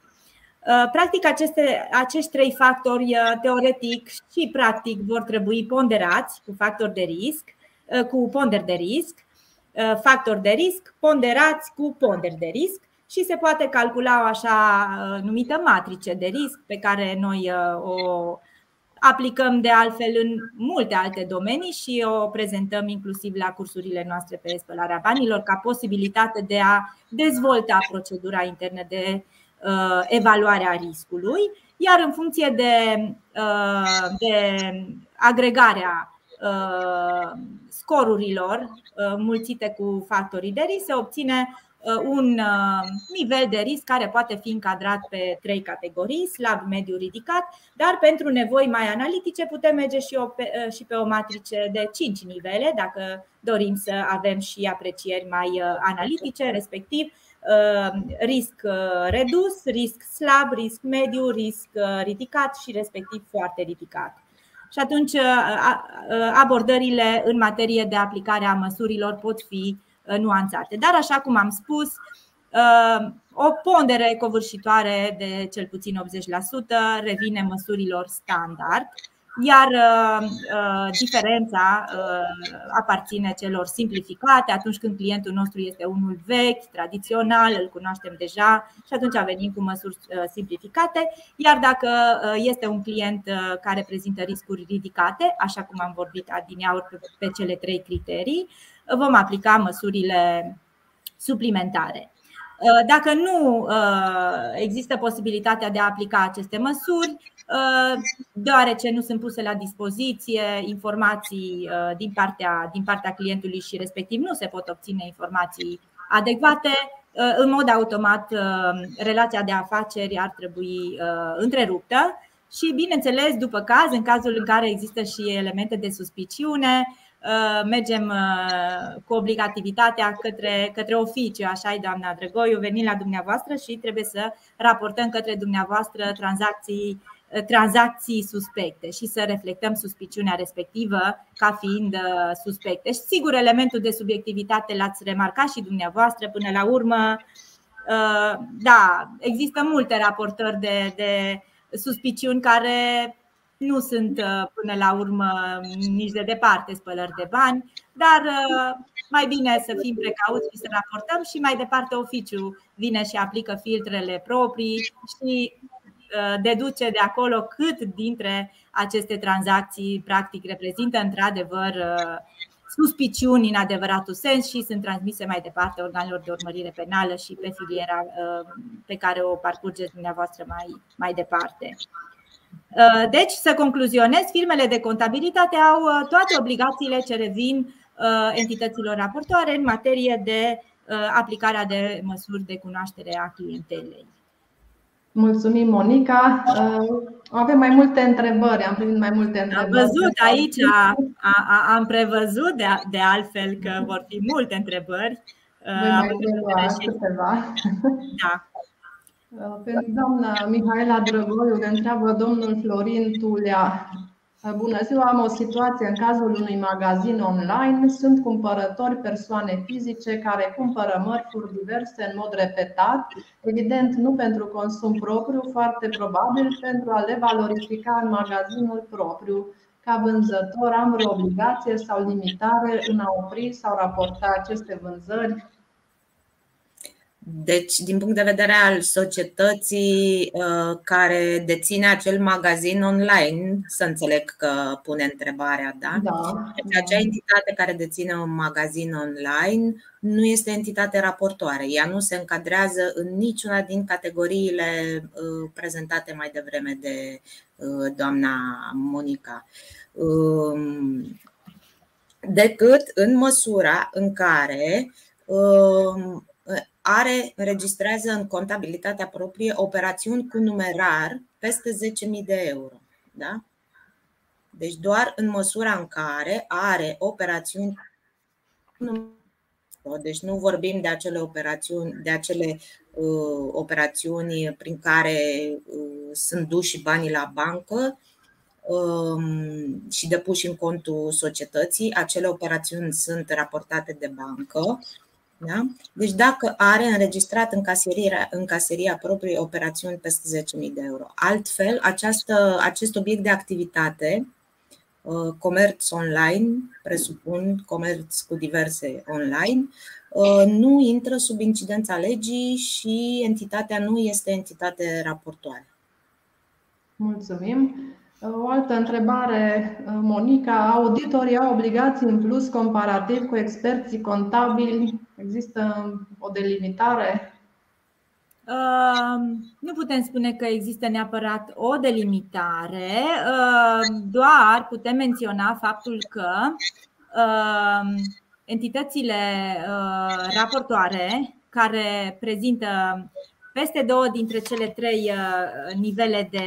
Uh, practic, aceste, acești trei factori, uh, teoretic și practic, vor trebui ponderați cu factori de risc, uh, cu ponder de risc, factori de risc ponderați cu ponder de risc și se poate calcula o așa numită matrice de risc pe care noi o aplicăm de altfel în multe alte domenii și o prezentăm inclusiv la cursurile noastre pe spălarea banilor ca posibilitate de a dezvolta procedura internă de uh, evaluare a riscului, iar în funcție de, uh, de agregarea uh, scorurilor mulțite cu factorii de risc se obține Uh, un uh, nivel de risc care poate fi încadrat pe trei categorii, slab, mediu, ridicat, dar pentru nevoi mai analitice putem merge și, pe, uh, și pe o matrice de 5 nivele, dacă dorim să avem și aprecieri mai analitice, respectiv risc redus, risc slab, risc mediu, risc ridicat și respectiv foarte ridicat. Și atunci abordările în materie de aplicare a măsurilor pot fi Uh, nuanțate. Dar, așa cum am spus, uh, o pondere covârșitoare de cel puțin 80% revine măsurilor standard iar diferența aparține celor simplificate atunci când clientul nostru este unul vechi, tradițional, îl cunoaștem deja și atunci venim cu măsuri simplificate, iar dacă este un client care prezintă riscuri ridicate, așa cum am vorbit adineauri pe cele trei criterii, vom aplica măsurile suplimentare. Uh, dacă nu uh, există posibilitatea de a aplica aceste măsuri, uh, deoarece nu sunt puse la dispoziție informații din partea, din partea clientului și respectiv nu se pot obține informații adecvate, în mod automat relația de afaceri ar trebui întreruptă și, bineînțeles, după caz, în cazul în care există și elemente de suspiciune, Uh, mergem uh, cu obligativitatea către, către oficiu, așa e doamna Drăgoiu, venim la dumneavoastră și trebuie să raportăm către dumneavoastră tranzacții, uh, tranzacții suspecte și să reflectăm suspiciunea respectivă ca fiind suspecte. Și sigur, elementul de subiectivitate l-ați remarcat și dumneavoastră până la urmă. Da, există multe raportări de, de suspiciuni care nu sunt uh, până la urmă nici de departe spălări de bani, dar uh, mai bine să fim precauți și să raportăm și mai departe oficiu vine și aplică filtrele proprii și uh, deduce de acolo cât dintre aceste tranzacții practic reprezintă într-adevăr suspiciuni în adevăratul sens și sunt transmise mai departe organelor de urmărire penală și pe filiera pe care o parcurgeți dumneavoastră mai, mai departe. Uh, deci, să concluzionez, firmele de contabilitate au uh, toate obligațiile ce revin uh, entităților raportoare în materie de aplicarea de măsuri de cunoaștere a clientelei. Mulțumim, Monica. Avem mai multe întrebări, am primit mai multe întrebări. Am văzut aici, a, a, am prevăzut de, de altfel că vor fi multe întrebări. Voi mai câteva. Da. Uh, pentru doamna Mihaela Drăgoiu, ne întreabă domnul Florin Tulea. Uh, bună ziua, am o situație în cazul unui magazin online. Sunt cumpărători persoane fizice care cumpără mărfuri diverse în mod repetat, evident nu pentru consum propriu, foarte probabil pentru a le valorifica în magazinul propriu. Ca vânzător am vreo obligație sau limitare în a opri sau raporta aceste vânzări deci, din punct de vedere al societății uh, care deține acel magazin online, să înțeleg că pune întrebarea, da? da. Deci, acea entitate care deține un magazin online nu este entitate raportoare. Ea nu se încadrează în niciuna din categoriile uh, prezentate mai devreme de uh, doamna Monica. Um, decât în măsura în care um, are, înregistrează în contabilitatea proprie operațiuni cu numerar peste 10.000 de euro. Da? Deci doar în măsura în care are operațiuni deci nu vorbim de acele operațiuni, de acele uh, operațiuni prin care uh, sunt duși banii la bancă um, și depuși în contul societății. Acele operațiuni sunt raportate de bancă da? Deci dacă are înregistrat în caseria, în caseria proprie operațiuni peste 10.000 de euro. Altfel, această, acest obiect de activitate, uh, comerț online, presupun comerț cu diverse online, uh, nu intră sub incidența legii și entitatea nu este entitate raportoare. Mulțumim. O altă întrebare, Monica. Auditorii au obligații în plus comparativ cu experții contabili Există o delimitare? Uh, nu putem spune că există neapărat o delimitare, uh, doar putem menționa faptul că uh, entitățile uh, raportoare care prezintă peste două dintre cele trei uh, nivele de,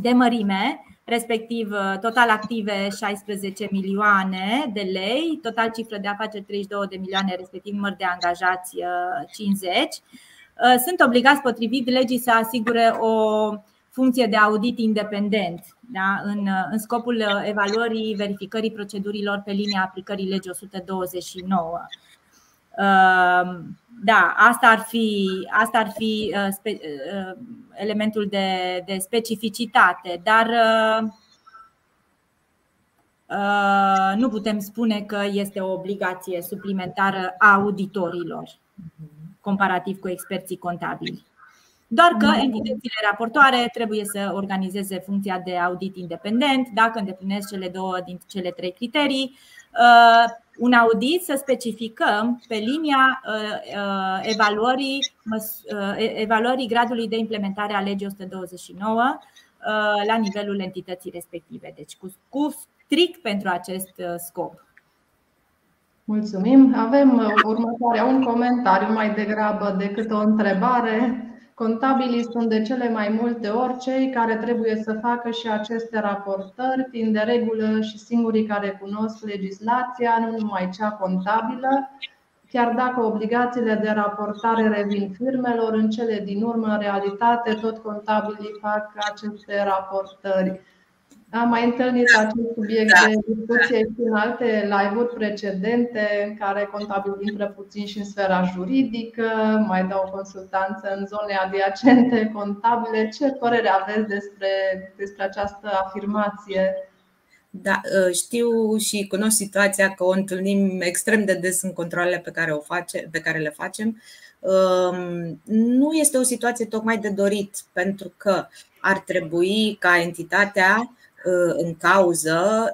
de mărime respectiv uh, total active 16 milioane de lei, total cifră de afaceri 32 de milioane, respectiv număr de angajați 50. Uh, uh, sunt obligați potrivit legii să asigure o funcție de audit independent da? în, în scopul evaluării, verificării procedurilor pe linia aplicării legii 129. Da, asta ar fi, asta ar fi spe, elementul de, de specificitate, dar nu putem spune că este o obligație suplimentară a auditorilor comparativ cu experții contabili. Doar că entitățile raportoare trebuie să organizeze funcția de audit independent dacă îndeplinesc cele două din cele trei criterii. Uh, un audit să specificăm pe linia uh, uh, evaluării, evaluării gradului de implementare a legii 129 la nivelul entității respective, deci cu, cu strict pentru acest scop. Mulțumim. Avem următoarea un comentariu mai degrabă decât o întrebare. Contabilii sunt de cele mai multe ori cei care trebuie să facă și aceste raportări, fiind de regulă și singurii care cunosc legislația, nu numai cea contabilă, chiar dacă obligațiile de raportare revin firmelor, în cele din urmă, în realitate, tot contabilii fac aceste raportări. Am mai întâlnit acest subiect da. de discuție și în alte live-uri precedente, în care contabilii intră puțin și în sfera juridică, mai dau consultanță în zone adiacente contabile. Ce părere aveți despre, despre această afirmație? Da, ă, știu și cunosc situația că o întâlnim extrem de des în controlele pe care, o face, pe care le facem. Nu este o situație tocmai de dorit, pentru că ar trebui ca entitatea Uh, în cauză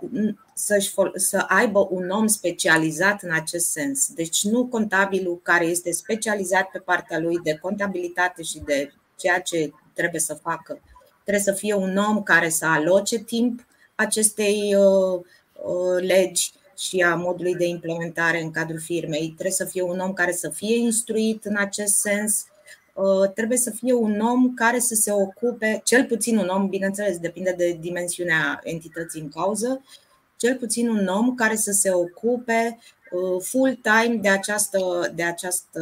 să să aibă un om specializat în acest sens. Deci nu contabilul care este specializat pe partea lui de contabilitate și de ceea ce trebuie să facă. Trebuie să fie un om care să aloce timp acestei uh, uh, legi și a modului de implementare în cadrul firmei. Trebuie să fie un om care să fie instruit în acest sens Uh, trebuie să fie un om care să se ocupe, cel puțin un om, bineînțeles, depinde de dimensiunea entității în cauză, cel puțin un om care să se ocupe uh, full-time de această, de această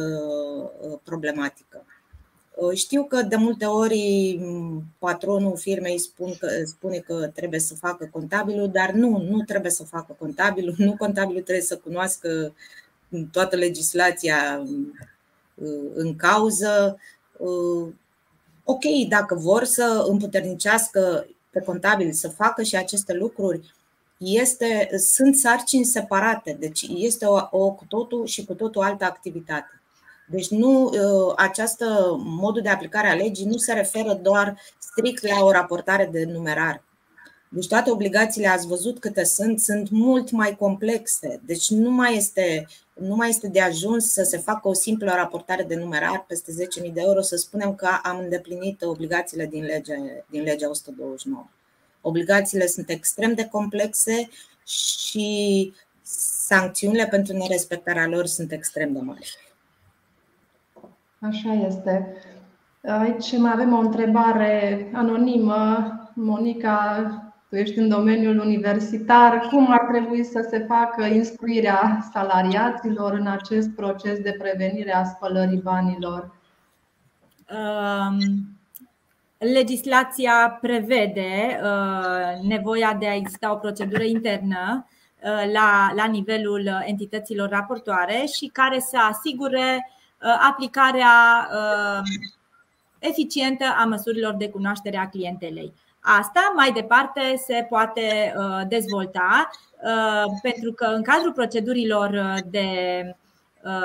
uh, problematică. Știu că de multe ori patronul firmei spun că, spune că trebuie să facă contabilul, dar nu, nu trebuie să facă contabilul. Nu contabilul trebuie să cunoască toată legislația în cauză. Uh, ok, dacă vor să împuternicească pe contabil să facă și aceste lucruri, este, sunt sarcini separate, deci este o, o cu totul și cu totul altă activitate. Deci nu uh, această modul de aplicare a legii nu se referă doar strict la o raportare de numerar. Deci toate obligațiile, ați văzut câte sunt, sunt mult mai complexe. Deci nu mai este, nu mai este de ajuns să se facă o simplă raportare de numerar peste 10.000 de euro, să spunem că am îndeplinit obligațiile din, lege, din legea 129. Obligațiile sunt extrem de complexe și sancțiunile pentru nerespectarea lor sunt extrem de mari. Așa este. Aici mai avem o întrebare anonimă. Monica tu ești în domeniul universitar, cum ar trebui să se facă instruirea salariaților în acest proces de prevenire a spălării banilor? Um, legislația prevede uh, nevoia de a exista o procedură internă uh, la, la nivelul entităților raportoare și care să asigure uh, aplicarea eficientă a măsurilor de cunoaștere a clientelei. Asta mai departe se poate uh, dezvolta uh, pentru că în cadrul procedurilor uh, de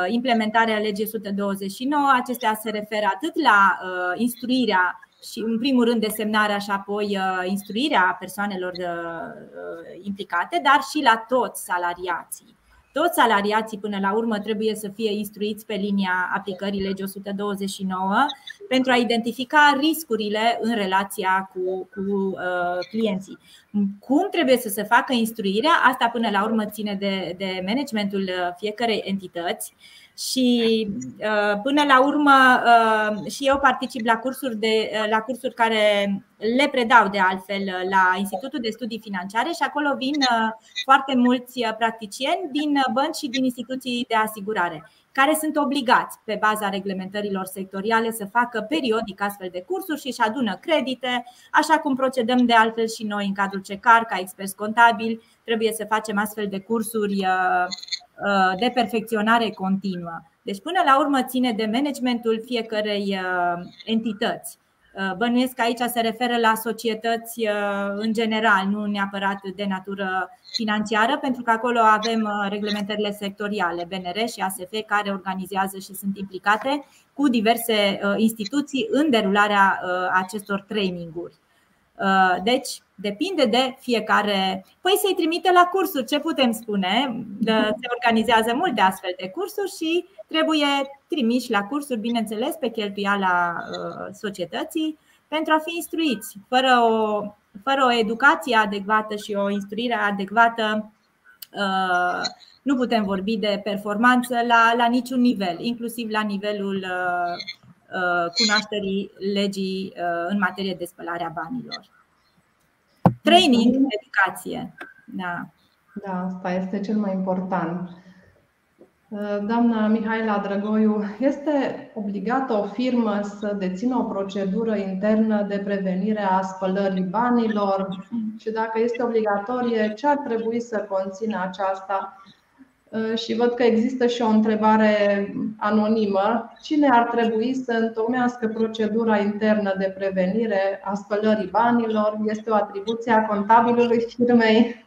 implementare a legii 129, acestea se referă atât la instruirea și în primul rând desemnarea și apoi instruirea persoanelor implicate, dar și la toți salariații. Toți salariații până la urmă trebuie să fie instruiți pe linia aplicării legii 129 pentru a identifica riscurile în relația cu, cu uh, clienții. Cum trebuie să se facă instruirea? Asta până la urmă ține de, de managementul uh, fiecarei entități și uh, până la urmă uh, și eu particip la cursuri, de, uh, la cursuri care le predau de altfel la Institutul de Studii Financiare și acolo vin foarte mulți practicieni din bănci și din instituții de asigurare care sunt obligați pe baza reglementărilor sectoriale să facă periodic astfel de cursuri și își adună credite, așa cum procedăm de altfel și noi în cadrul CECAR ca experți contabili, trebuie să facem astfel de cursuri de perfecționare continuă. Deci, până la urmă, ține de managementul fiecărei entități. Bănuiesc că aici se referă la societăți în general, nu neapărat de natură financiară, pentru că acolo avem reglementările sectoriale, BNR și ASF, care organizează și sunt implicate cu diverse instituții în derularea acestor traininguri. Deci, depinde de fiecare. Păi să-i trimite la cursuri, ce putem spune? Se organizează multe astfel de cursuri și trebuie trimiși la cursuri, bineînțeles, pe cheltuiala uh, societății pentru a fi instruiți. Fără o, fără o educație adecvată și o instruire adecvată, uh, nu putem vorbi de performanță la, la niciun nivel, inclusiv la nivelul uh, cunoașterii legii în materie de spălare a banilor. Training, educație. Da. Da, asta este cel mai important. Doamna Mihaela Drăgoiu, este obligată o firmă să dețină o procedură internă de prevenire a spălării banilor și dacă este obligatorie, ce ar trebui să conțină aceasta? Și văd că există și o întrebare anonimă. Cine ar trebui să întocmească procedura internă de prevenire a spălării banilor? Este o atribuție a contabilului firmei?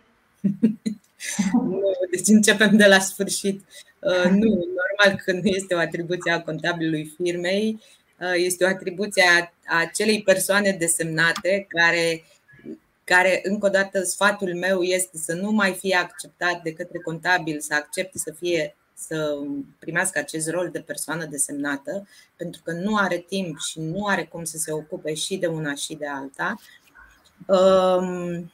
deci începem de la sfârșit. Uh, nu, normal că nu este o atribuție a contabilului firmei, uh, este o atribuție a acelei persoane desemnate care, care, încă o dată, sfatul meu este să nu mai fie acceptat de către contabil, să accepte să fie să primească acest rol de persoană desemnată, pentru că nu are timp și nu are cum să se ocupe și de una și de alta. Um,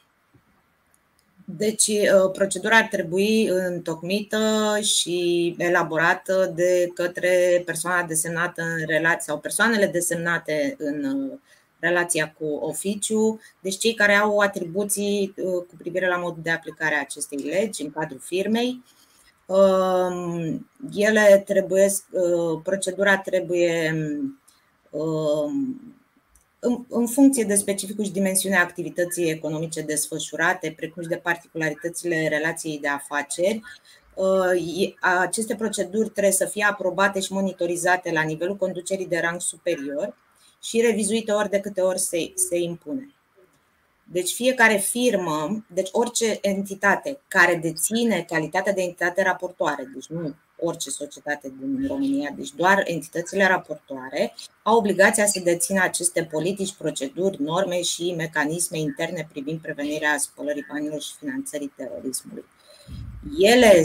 deci, uh, procedura ar trebui întocmită și elaborată de către persoana desemnată în relație sau persoanele desemnate în uh, relația cu oficiu, deci cei care au atribuții uh, cu privire la modul de aplicare a acestei legi în cadrul firmei. Um, ele trebuie, procedura trebuie um, în, în funcție de specificul și dimensiunea activității economice desfășurate, precum și de particularitățile relației de afaceri, uh, aceste proceduri trebuie să fie aprobate și monitorizate la nivelul conducerii de rang superior și revizuite ori de câte ori se, se impune. Deci fiecare firmă, deci orice entitate care deține calitatea de entitate raportoare, deci nu orice societate din România, deci doar entitățile raportoare, au obligația să dețină aceste politici, proceduri, norme și mecanisme interne privind prevenirea spălării banilor și finanțării terorismului. Ele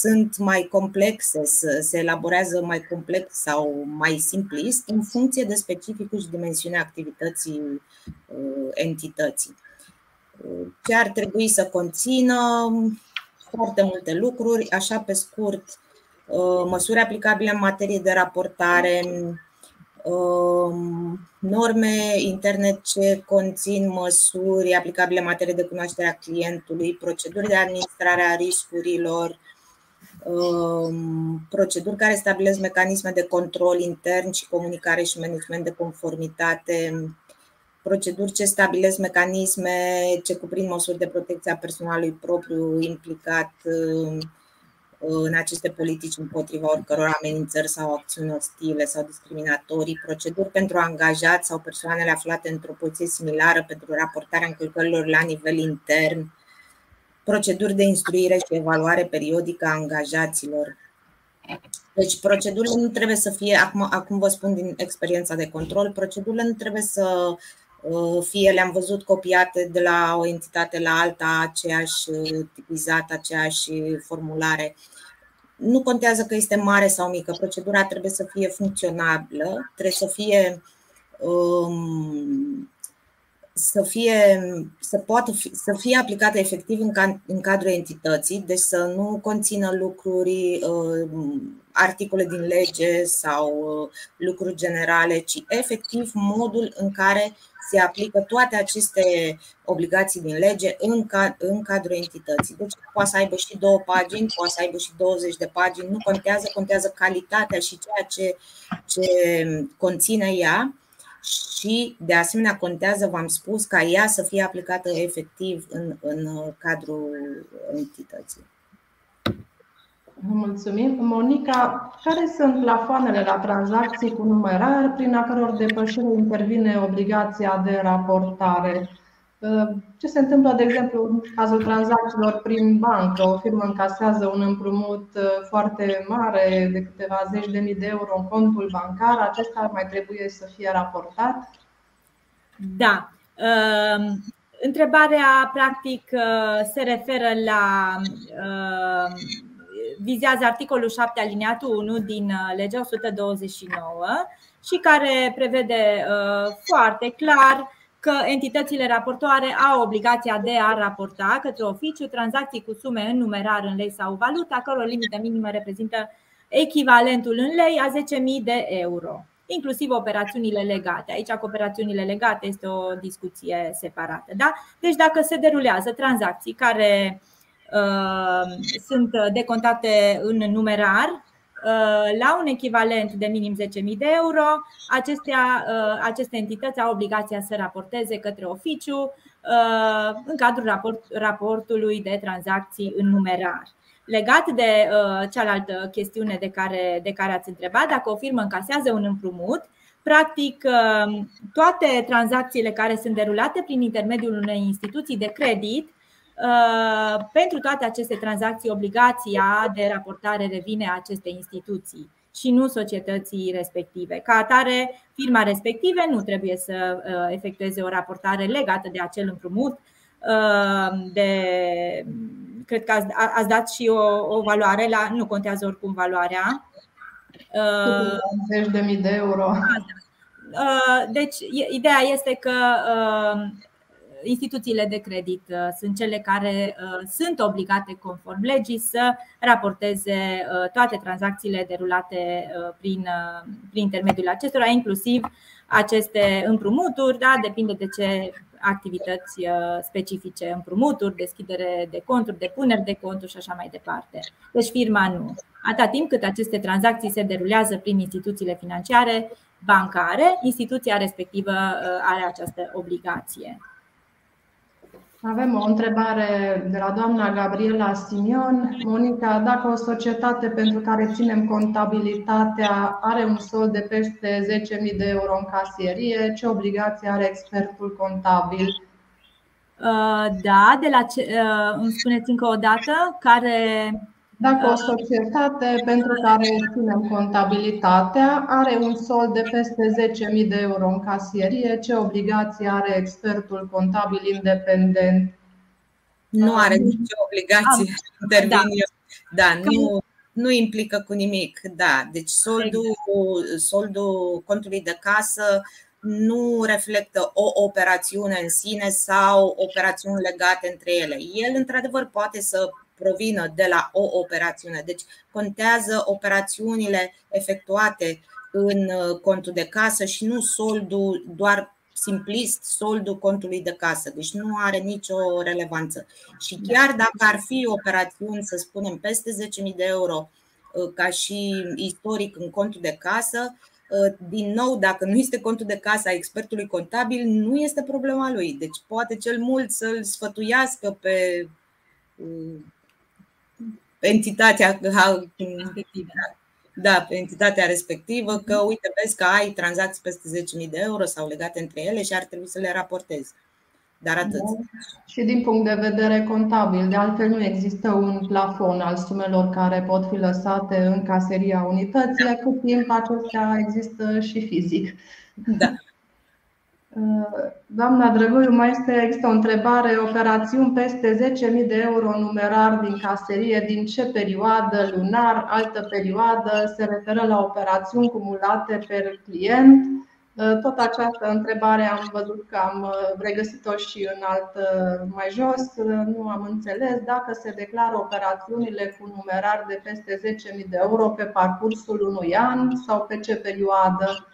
sunt mai complexe, se elaborează mai complex sau mai simplist în funcție de specificul și dimensiunea activității uh, entității. Ce ar trebui să conțină foarte multe lucruri, așa pe scurt, Uh, măsuri aplicabile în materie de raportare, um, norme interne ce conțin măsuri aplicabile în materie de cunoaștere a clientului, proceduri de administrare a riscurilor, um, proceduri care stabilesc mecanisme de control intern și comunicare și management de conformitate, proceduri ce stabilesc mecanisme ce cuprind măsuri de protecție a personalului propriu implicat um, în aceste politici împotriva oricăror amenințări sau acțiuni ostile sau discriminatorii, proceduri pentru angajați sau persoanele aflate într-o poziție similară pentru raportarea încălcărilor la nivel intern, proceduri de instruire și evaluare periodică a angajaților. Deci procedurile nu trebuie să fie, acum, acum vă spun din experiența de control, procedurile nu trebuie să uh, fie, le-am văzut copiate de la o entitate la alta, aceeași uh, tipizată, aceeași formulare. Nu contează că este mare sau mică, procedura trebuie să fie funcționabilă, trebuie să fie um, să fie, să poată fi, să fie aplicată efectiv în, ca, în cadrul entității, deci să nu conțină lucruri, uh, articole din lege sau uh, lucruri generale, ci efectiv modul în care se aplică toate aceste obligații din lege în, cad- în cadrul entității. Deci poate să aibă și două pagini, poate să aibă și 20 de pagini, nu contează, contează calitatea și ceea ce, ce conține ea și, de asemenea, contează, v-am spus, ca ea să fie aplicată efectiv în, în cadrul entității. Mulțumim. Monica, care sunt plafoanele la tranzacții cu numerar prin a căror depășire intervine obligația de raportare? Ce se întâmplă, de exemplu, în cazul tranzacțiilor prin bancă? O firmă încasează un împrumut foarte mare de câteva zeci de mii de euro în contul bancar. Acesta mai trebuie să fie raportat? Da. Întrebarea, practic, se referă la vizează articolul 7 aliniatul 1 din uh, legea 129 și care prevede uh, foarte clar că entitățile raportoare au obligația de a raporta către oficiu tranzacții cu sume în numerar în lei sau valută, a căror limită minimă reprezintă echivalentul în lei a 10.000 de euro, inclusiv operațiunile legate. Aici cu operațiunile legate este o discuție separată. Da? Deci dacă se derulează tranzacții care Uh, sunt decontate în numerar uh, la un echivalent de minim 10.000 de euro, acestea, uh, aceste entități au obligația să raporteze către oficiu în cadrul raport, raportului de tranzacții în numerar. Legat de cealaltă chestiune de care, de care ați întrebat, dacă o firmă încasează un împrumut, practic toate tranzacțiile care sunt derulate prin intermediul unei instituții de credit Uh, pentru toate aceste tranzacții, obligația de raportare revine acestei instituții și nu societății respective. Ca atare, firma respective nu trebuie să uh, efectueze o raportare legată de acel împrumut. Uh, de, cred că ați, dat și o, o valoare, la, nu contează oricum valoarea. Zeci de mii de euro. Deci, ideea este că instituțiile de credit uh, sunt cele care uh, sunt obligate conform legii să raporteze uh, toate tranzacțiile derulate prin, prin intermediul acestora, inclusiv aceste împrumuturi, da, depinde de ce activități specifice, împrumuturi, deschidere de conturi, depuneri de conturi și așa mai departe. Deci firma nu. Atâta timp cât aceste tranzacții se derulează prin instituțiile financiare, bancare, instituția respectivă are această obligație. Avem o întrebare de la doamna Gabriela Simion. Monica, dacă o societate pentru care ținem contabilitatea are un sol de peste 10.000 de euro în casierie, ce obligație are expertul contabil? Uh, da, de la ce, uh, îmi spuneți încă o dată care dacă o societate pentru care ținem contabilitatea are un sol de peste 10.000 de euro în casierie, ce obligație are expertul contabil independent? Nu are nicio obligație să intervine. Da, da nu, nu implică cu nimic. Da, deci soldul, soldul contului de casă nu reflectă o operațiune în sine sau operațiuni legate între ele. El, într-adevăr, poate să provină de la o operațiune. Deci contează operațiunile efectuate în uh, contul de casă și nu soldul doar simplist soldul contului de casă, deci nu are nicio relevanță. Și chiar dacă ar fi operațiuni, să spunem, peste 10.000 de euro uh, ca și istoric în contul de casă, uh, din nou, dacă nu este contul de casă a expertului contabil, nu este problema lui. Deci poate cel mult să-l sfătuiască pe entitatea respectivă. Da, pe entitatea respectivă, că uite, vezi că ai tranzacții peste 10.000 de euro sau legate între ele și ar trebui să le raportezi. Dar atât. Da. Și din punct de vedere contabil, de altfel nu există un plafon al sumelor care pot fi lăsate în caseria unității, da. cât timp acestea există și fizic. Da. Doamna Drăgoiu, mai este, există o întrebare. Operațiuni peste 10.000 de euro numerar din caserie, din ce perioadă, lunar, altă perioadă, se referă la operațiuni cumulate per client? Tot această întrebare am văzut că am regăsit-o și în alt mai jos. Nu am înțeles dacă se declară operațiunile cu numerar de peste 10.000 de euro pe parcursul unui an sau pe ce perioadă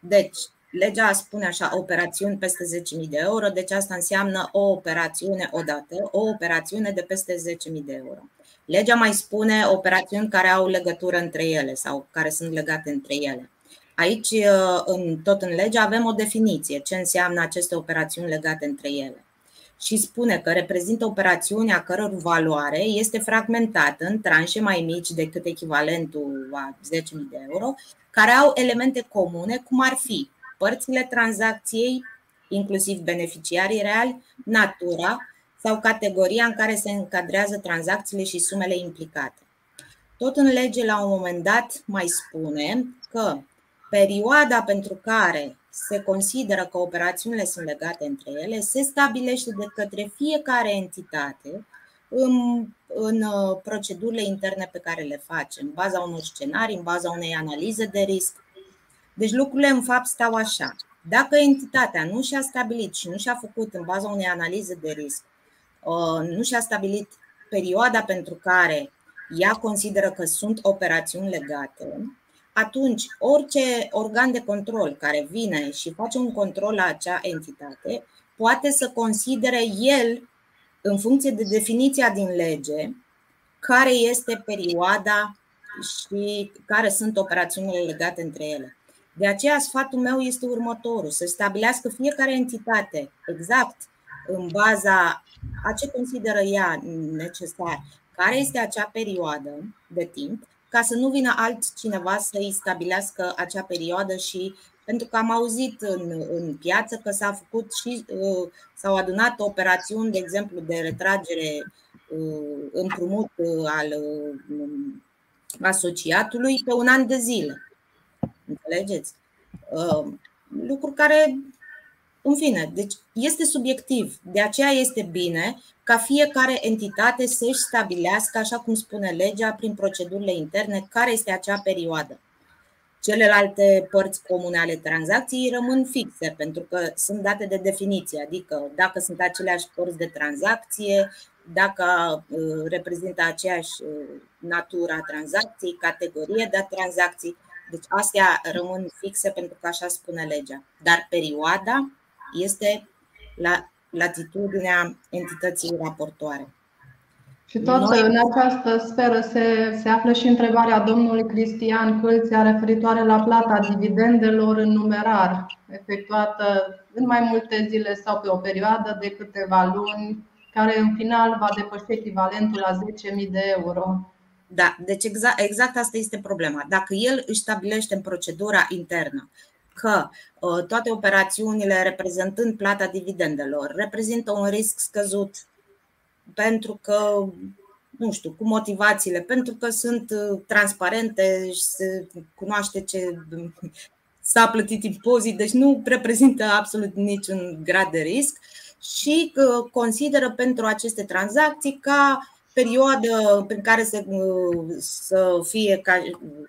deci, legea spune așa, operațiuni peste 10.000 de euro, deci asta înseamnă o operațiune odată, o operațiune de peste 10.000 de euro. Legea mai spune operațiuni care au legătură între ele sau care sunt legate între ele. Aici, în, tot în lege, avem o definiție ce înseamnă aceste operațiuni legate între ele. Și spune că reprezintă operațiuni a căror valoare este fragmentată în tranșe mai mici decât echivalentul a 10.000 de euro, care au elemente comune, cum ar fi părțile tranzacției, inclusiv beneficiarii reali, natura sau categoria în care se încadrează tranzacțiile și sumele implicate. Tot în lege, la un moment dat, mai spune că perioada pentru care se consideră că operațiunile sunt legate între ele, se stabilește de către fiecare entitate în, în uh, procedurile interne pe care le face, în baza unor scenarii, în baza unei analize de risc. Deci lucrurile în fapt stau așa. Dacă entitatea nu și-a stabilit și nu și-a făcut în baza unei analize de risc, uh, nu și-a stabilit perioada pentru care ea consideră că sunt operațiuni legate, atunci orice organ de control care vine și face un control la acea entitate poate să considere el, în funcție de definiția din lege, care este perioada și care sunt operațiunile legate între ele. De aceea, sfatul meu este următorul: să stabilească fiecare entitate exact în baza a ce consideră ea necesar, care este acea perioadă de timp ca să nu vină altcineva să îi stabilească acea perioadă și pentru că am auzit în, în piață că s-a făcut și uh, s-au adunat operațiuni, de exemplu, de retragere uh, împrumut uh, al uh, asociatului pe un an de zile. Înțelegeți? Uh, lucruri care în fine, deci este subiectiv. De aceea este bine ca fiecare entitate să-și stabilească, așa cum spune legea, prin procedurile interne, care este acea perioadă. Celelalte părți comune ale tranzacției rămân fixe pentru că sunt date de definiție, adică dacă sunt aceleași părți de tranzacție, dacă uh, reprezintă aceeași uh, natură a tranzacției, categorie de tranzacții. Deci astea rămân fixe pentru că așa spune legea. Dar perioada este la latitudinea entității raportoare. Și tot Noi... în această sferă se, se află și întrebarea domnului Cristian Câlția referitoare la plata dividendelor în numerar, efectuată în mai multe zile sau pe o perioadă de câteva luni, care în final va depăși echivalentul la 10.000 de euro. Da, deci exact, exact asta este problema. Dacă el își stabilește în procedura internă că uh, toate operațiunile reprezentând plata dividendelor reprezintă un risc scăzut pentru că, nu știu, cu motivațiile, pentru că sunt uh, transparente și se cunoaște ce s-a plătit impozit, deci nu reprezintă absolut niciun grad de risc și uh, consideră pentru aceste tranzacții ca perioadă prin care să, să fie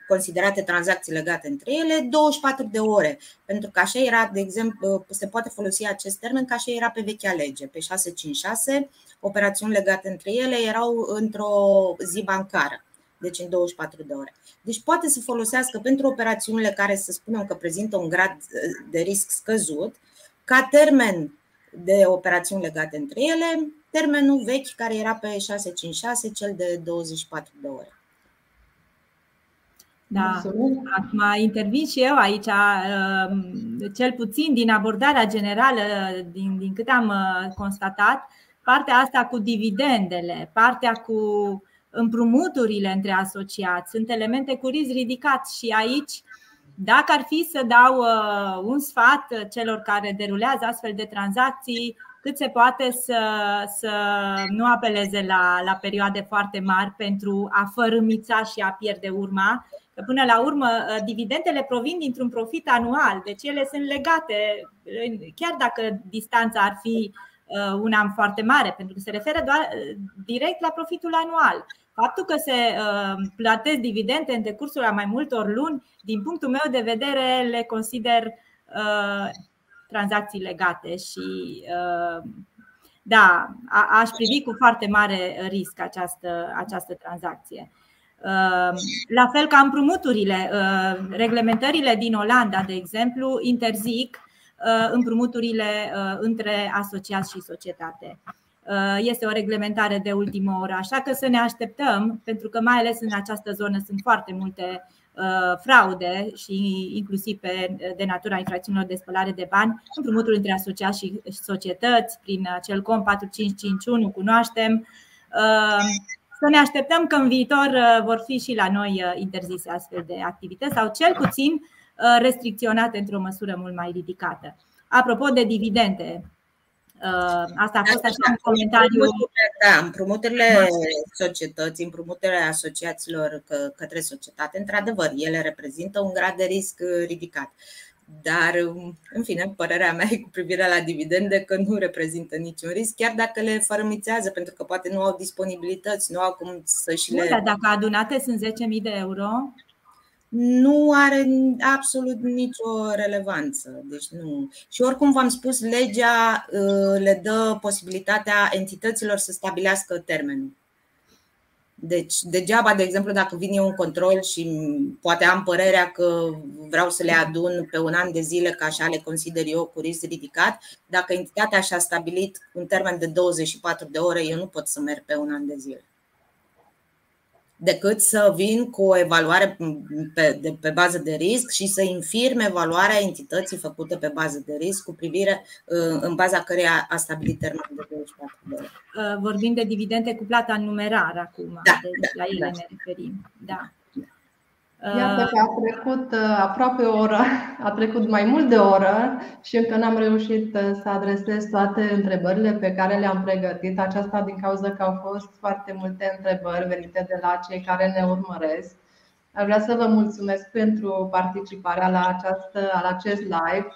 considerate tranzacții legate între ele, 24 de ore. Pentru că așa era, de exemplu, se poate folosi acest termen ca așa era pe vechea lege, pe 656, operațiuni legate între ele erau într-o zi bancară, deci în 24 de ore. Deci poate să folosească pentru operațiunile care să spunem că prezintă un grad de risc scăzut, ca termen de operațiuni legate între ele, termenul vechi care era pe 656, cel de 24 de ore. Da, acum intervin și eu aici, um, cel puțin din abordarea generală, din, din câte am uh, constatat, partea asta cu dividendele, partea cu împrumuturile între asociați, sunt elemente cu risc ridicat și aici dacă ar fi să dau uh, un sfat celor care derulează astfel de tranzacții, cât se poate să, să nu apeleze la, la perioade foarte mari pentru a fărâmița și a pierde urma. Că până la urmă, uh, dividendele provin dintr-un profit anual, deci ele sunt legate, chiar dacă distanța ar fi uh, un an foarte mare, pentru că se referă doar direct la profitul anual. Faptul că se plătesc dividende în decursul a mai multor luni, din punctul meu de vedere, le consider tranzacții legate și uh, da, aș privi cu foarte mare risc această, această tranzacție. Uh, la fel ca împrumuturile, uh, reglementările din Olanda, de exemplu, interzic împrumuturile între asociați și societate. Este o reglementare de ultimă oră, așa că să ne așteptăm, pentru că mai ales în această zonă sunt foarte multe fraude și inclusiv pe de natura infracțiunilor de spălare de bani, împrumutul între asociații și societăți, prin acel COM 4551, cunoaștem. Să ne așteptăm că în viitor vor fi și la noi interzise astfel de activități sau cel puțin restricționate într-o măsură mult mai ridicată. Apropo de dividende, Uh, asta a fost așa un comentariu. Da, împrumuturile societății, împrumuturile asociațiilor către societate, într-adevăr, ele reprezintă un grad de risc ridicat. Dar, în fine, părerea mea e cu privire la dividende că nu reprezintă niciun risc, chiar dacă le fărămițează, pentru că poate nu au disponibilități, nu au cum să și le. Da, dacă adunate sunt 10.000 de euro, nu are absolut nicio relevanță. Deci nu. Și oricum v-am spus, legea uh, le dă posibilitatea entităților să stabilească termenul. Deci, degeaba, de exemplu, dacă vine eu un control și poate am părerea că vreau să le adun pe un an de zile, ca așa le consider eu cu risc ridicat, dacă entitatea și-a stabilit un termen de 24 de ore, eu nu pot să merg pe un an de zile decât să vin cu o evaluare pe, de, pe bază de risc și să infirme evaluarea entității făcută pe bază de risc cu privire uh, în baza căreia a stabilit termenul de 24 de ore. Uh, vorbim de dividende cu plata în numerar acum, da, deci da, la ele da. ne referim. Da. Iată că a trecut uh, aproape o oră, a trecut mai mult de o oră și încă n-am reușit uh, să adresez toate întrebările pe care le-am pregătit. Aceasta din cauza că au fost foarte multe întrebări venite de la cei care ne urmăresc. Aș vrea să vă mulțumesc pentru participarea la, această, la acest live.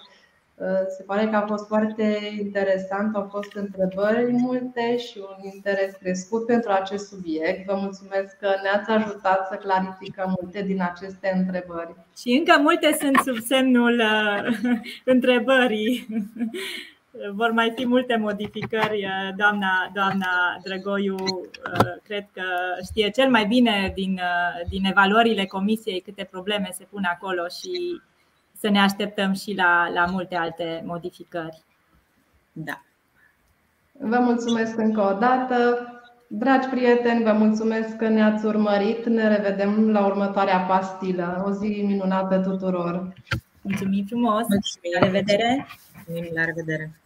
Se pare că a fost foarte interesant, au fost întrebări multe și un interes crescut pentru acest subiect. Vă mulțumesc că ne-ați ajutat să clarificăm multe din aceste întrebări. Și încă multe sunt sub semnul uh, întrebării. Vor mai fi multe modificări. Uh, doamna, doamna Drăgoiu uh, cred că știe cel mai bine din, uh, din evaluările comisiei câte probleme se pun acolo și să ne așteptăm și la, la multe alte modificări. Da. Vă mulțumesc încă o dată. Dragi prieteni, vă mulțumesc că ne-ați urmărit. Ne revedem la următoarea pastilă. O zi minunată tuturor! Mulțumim frumos! Mulțumim. La revedere! Mulțumim, la revedere!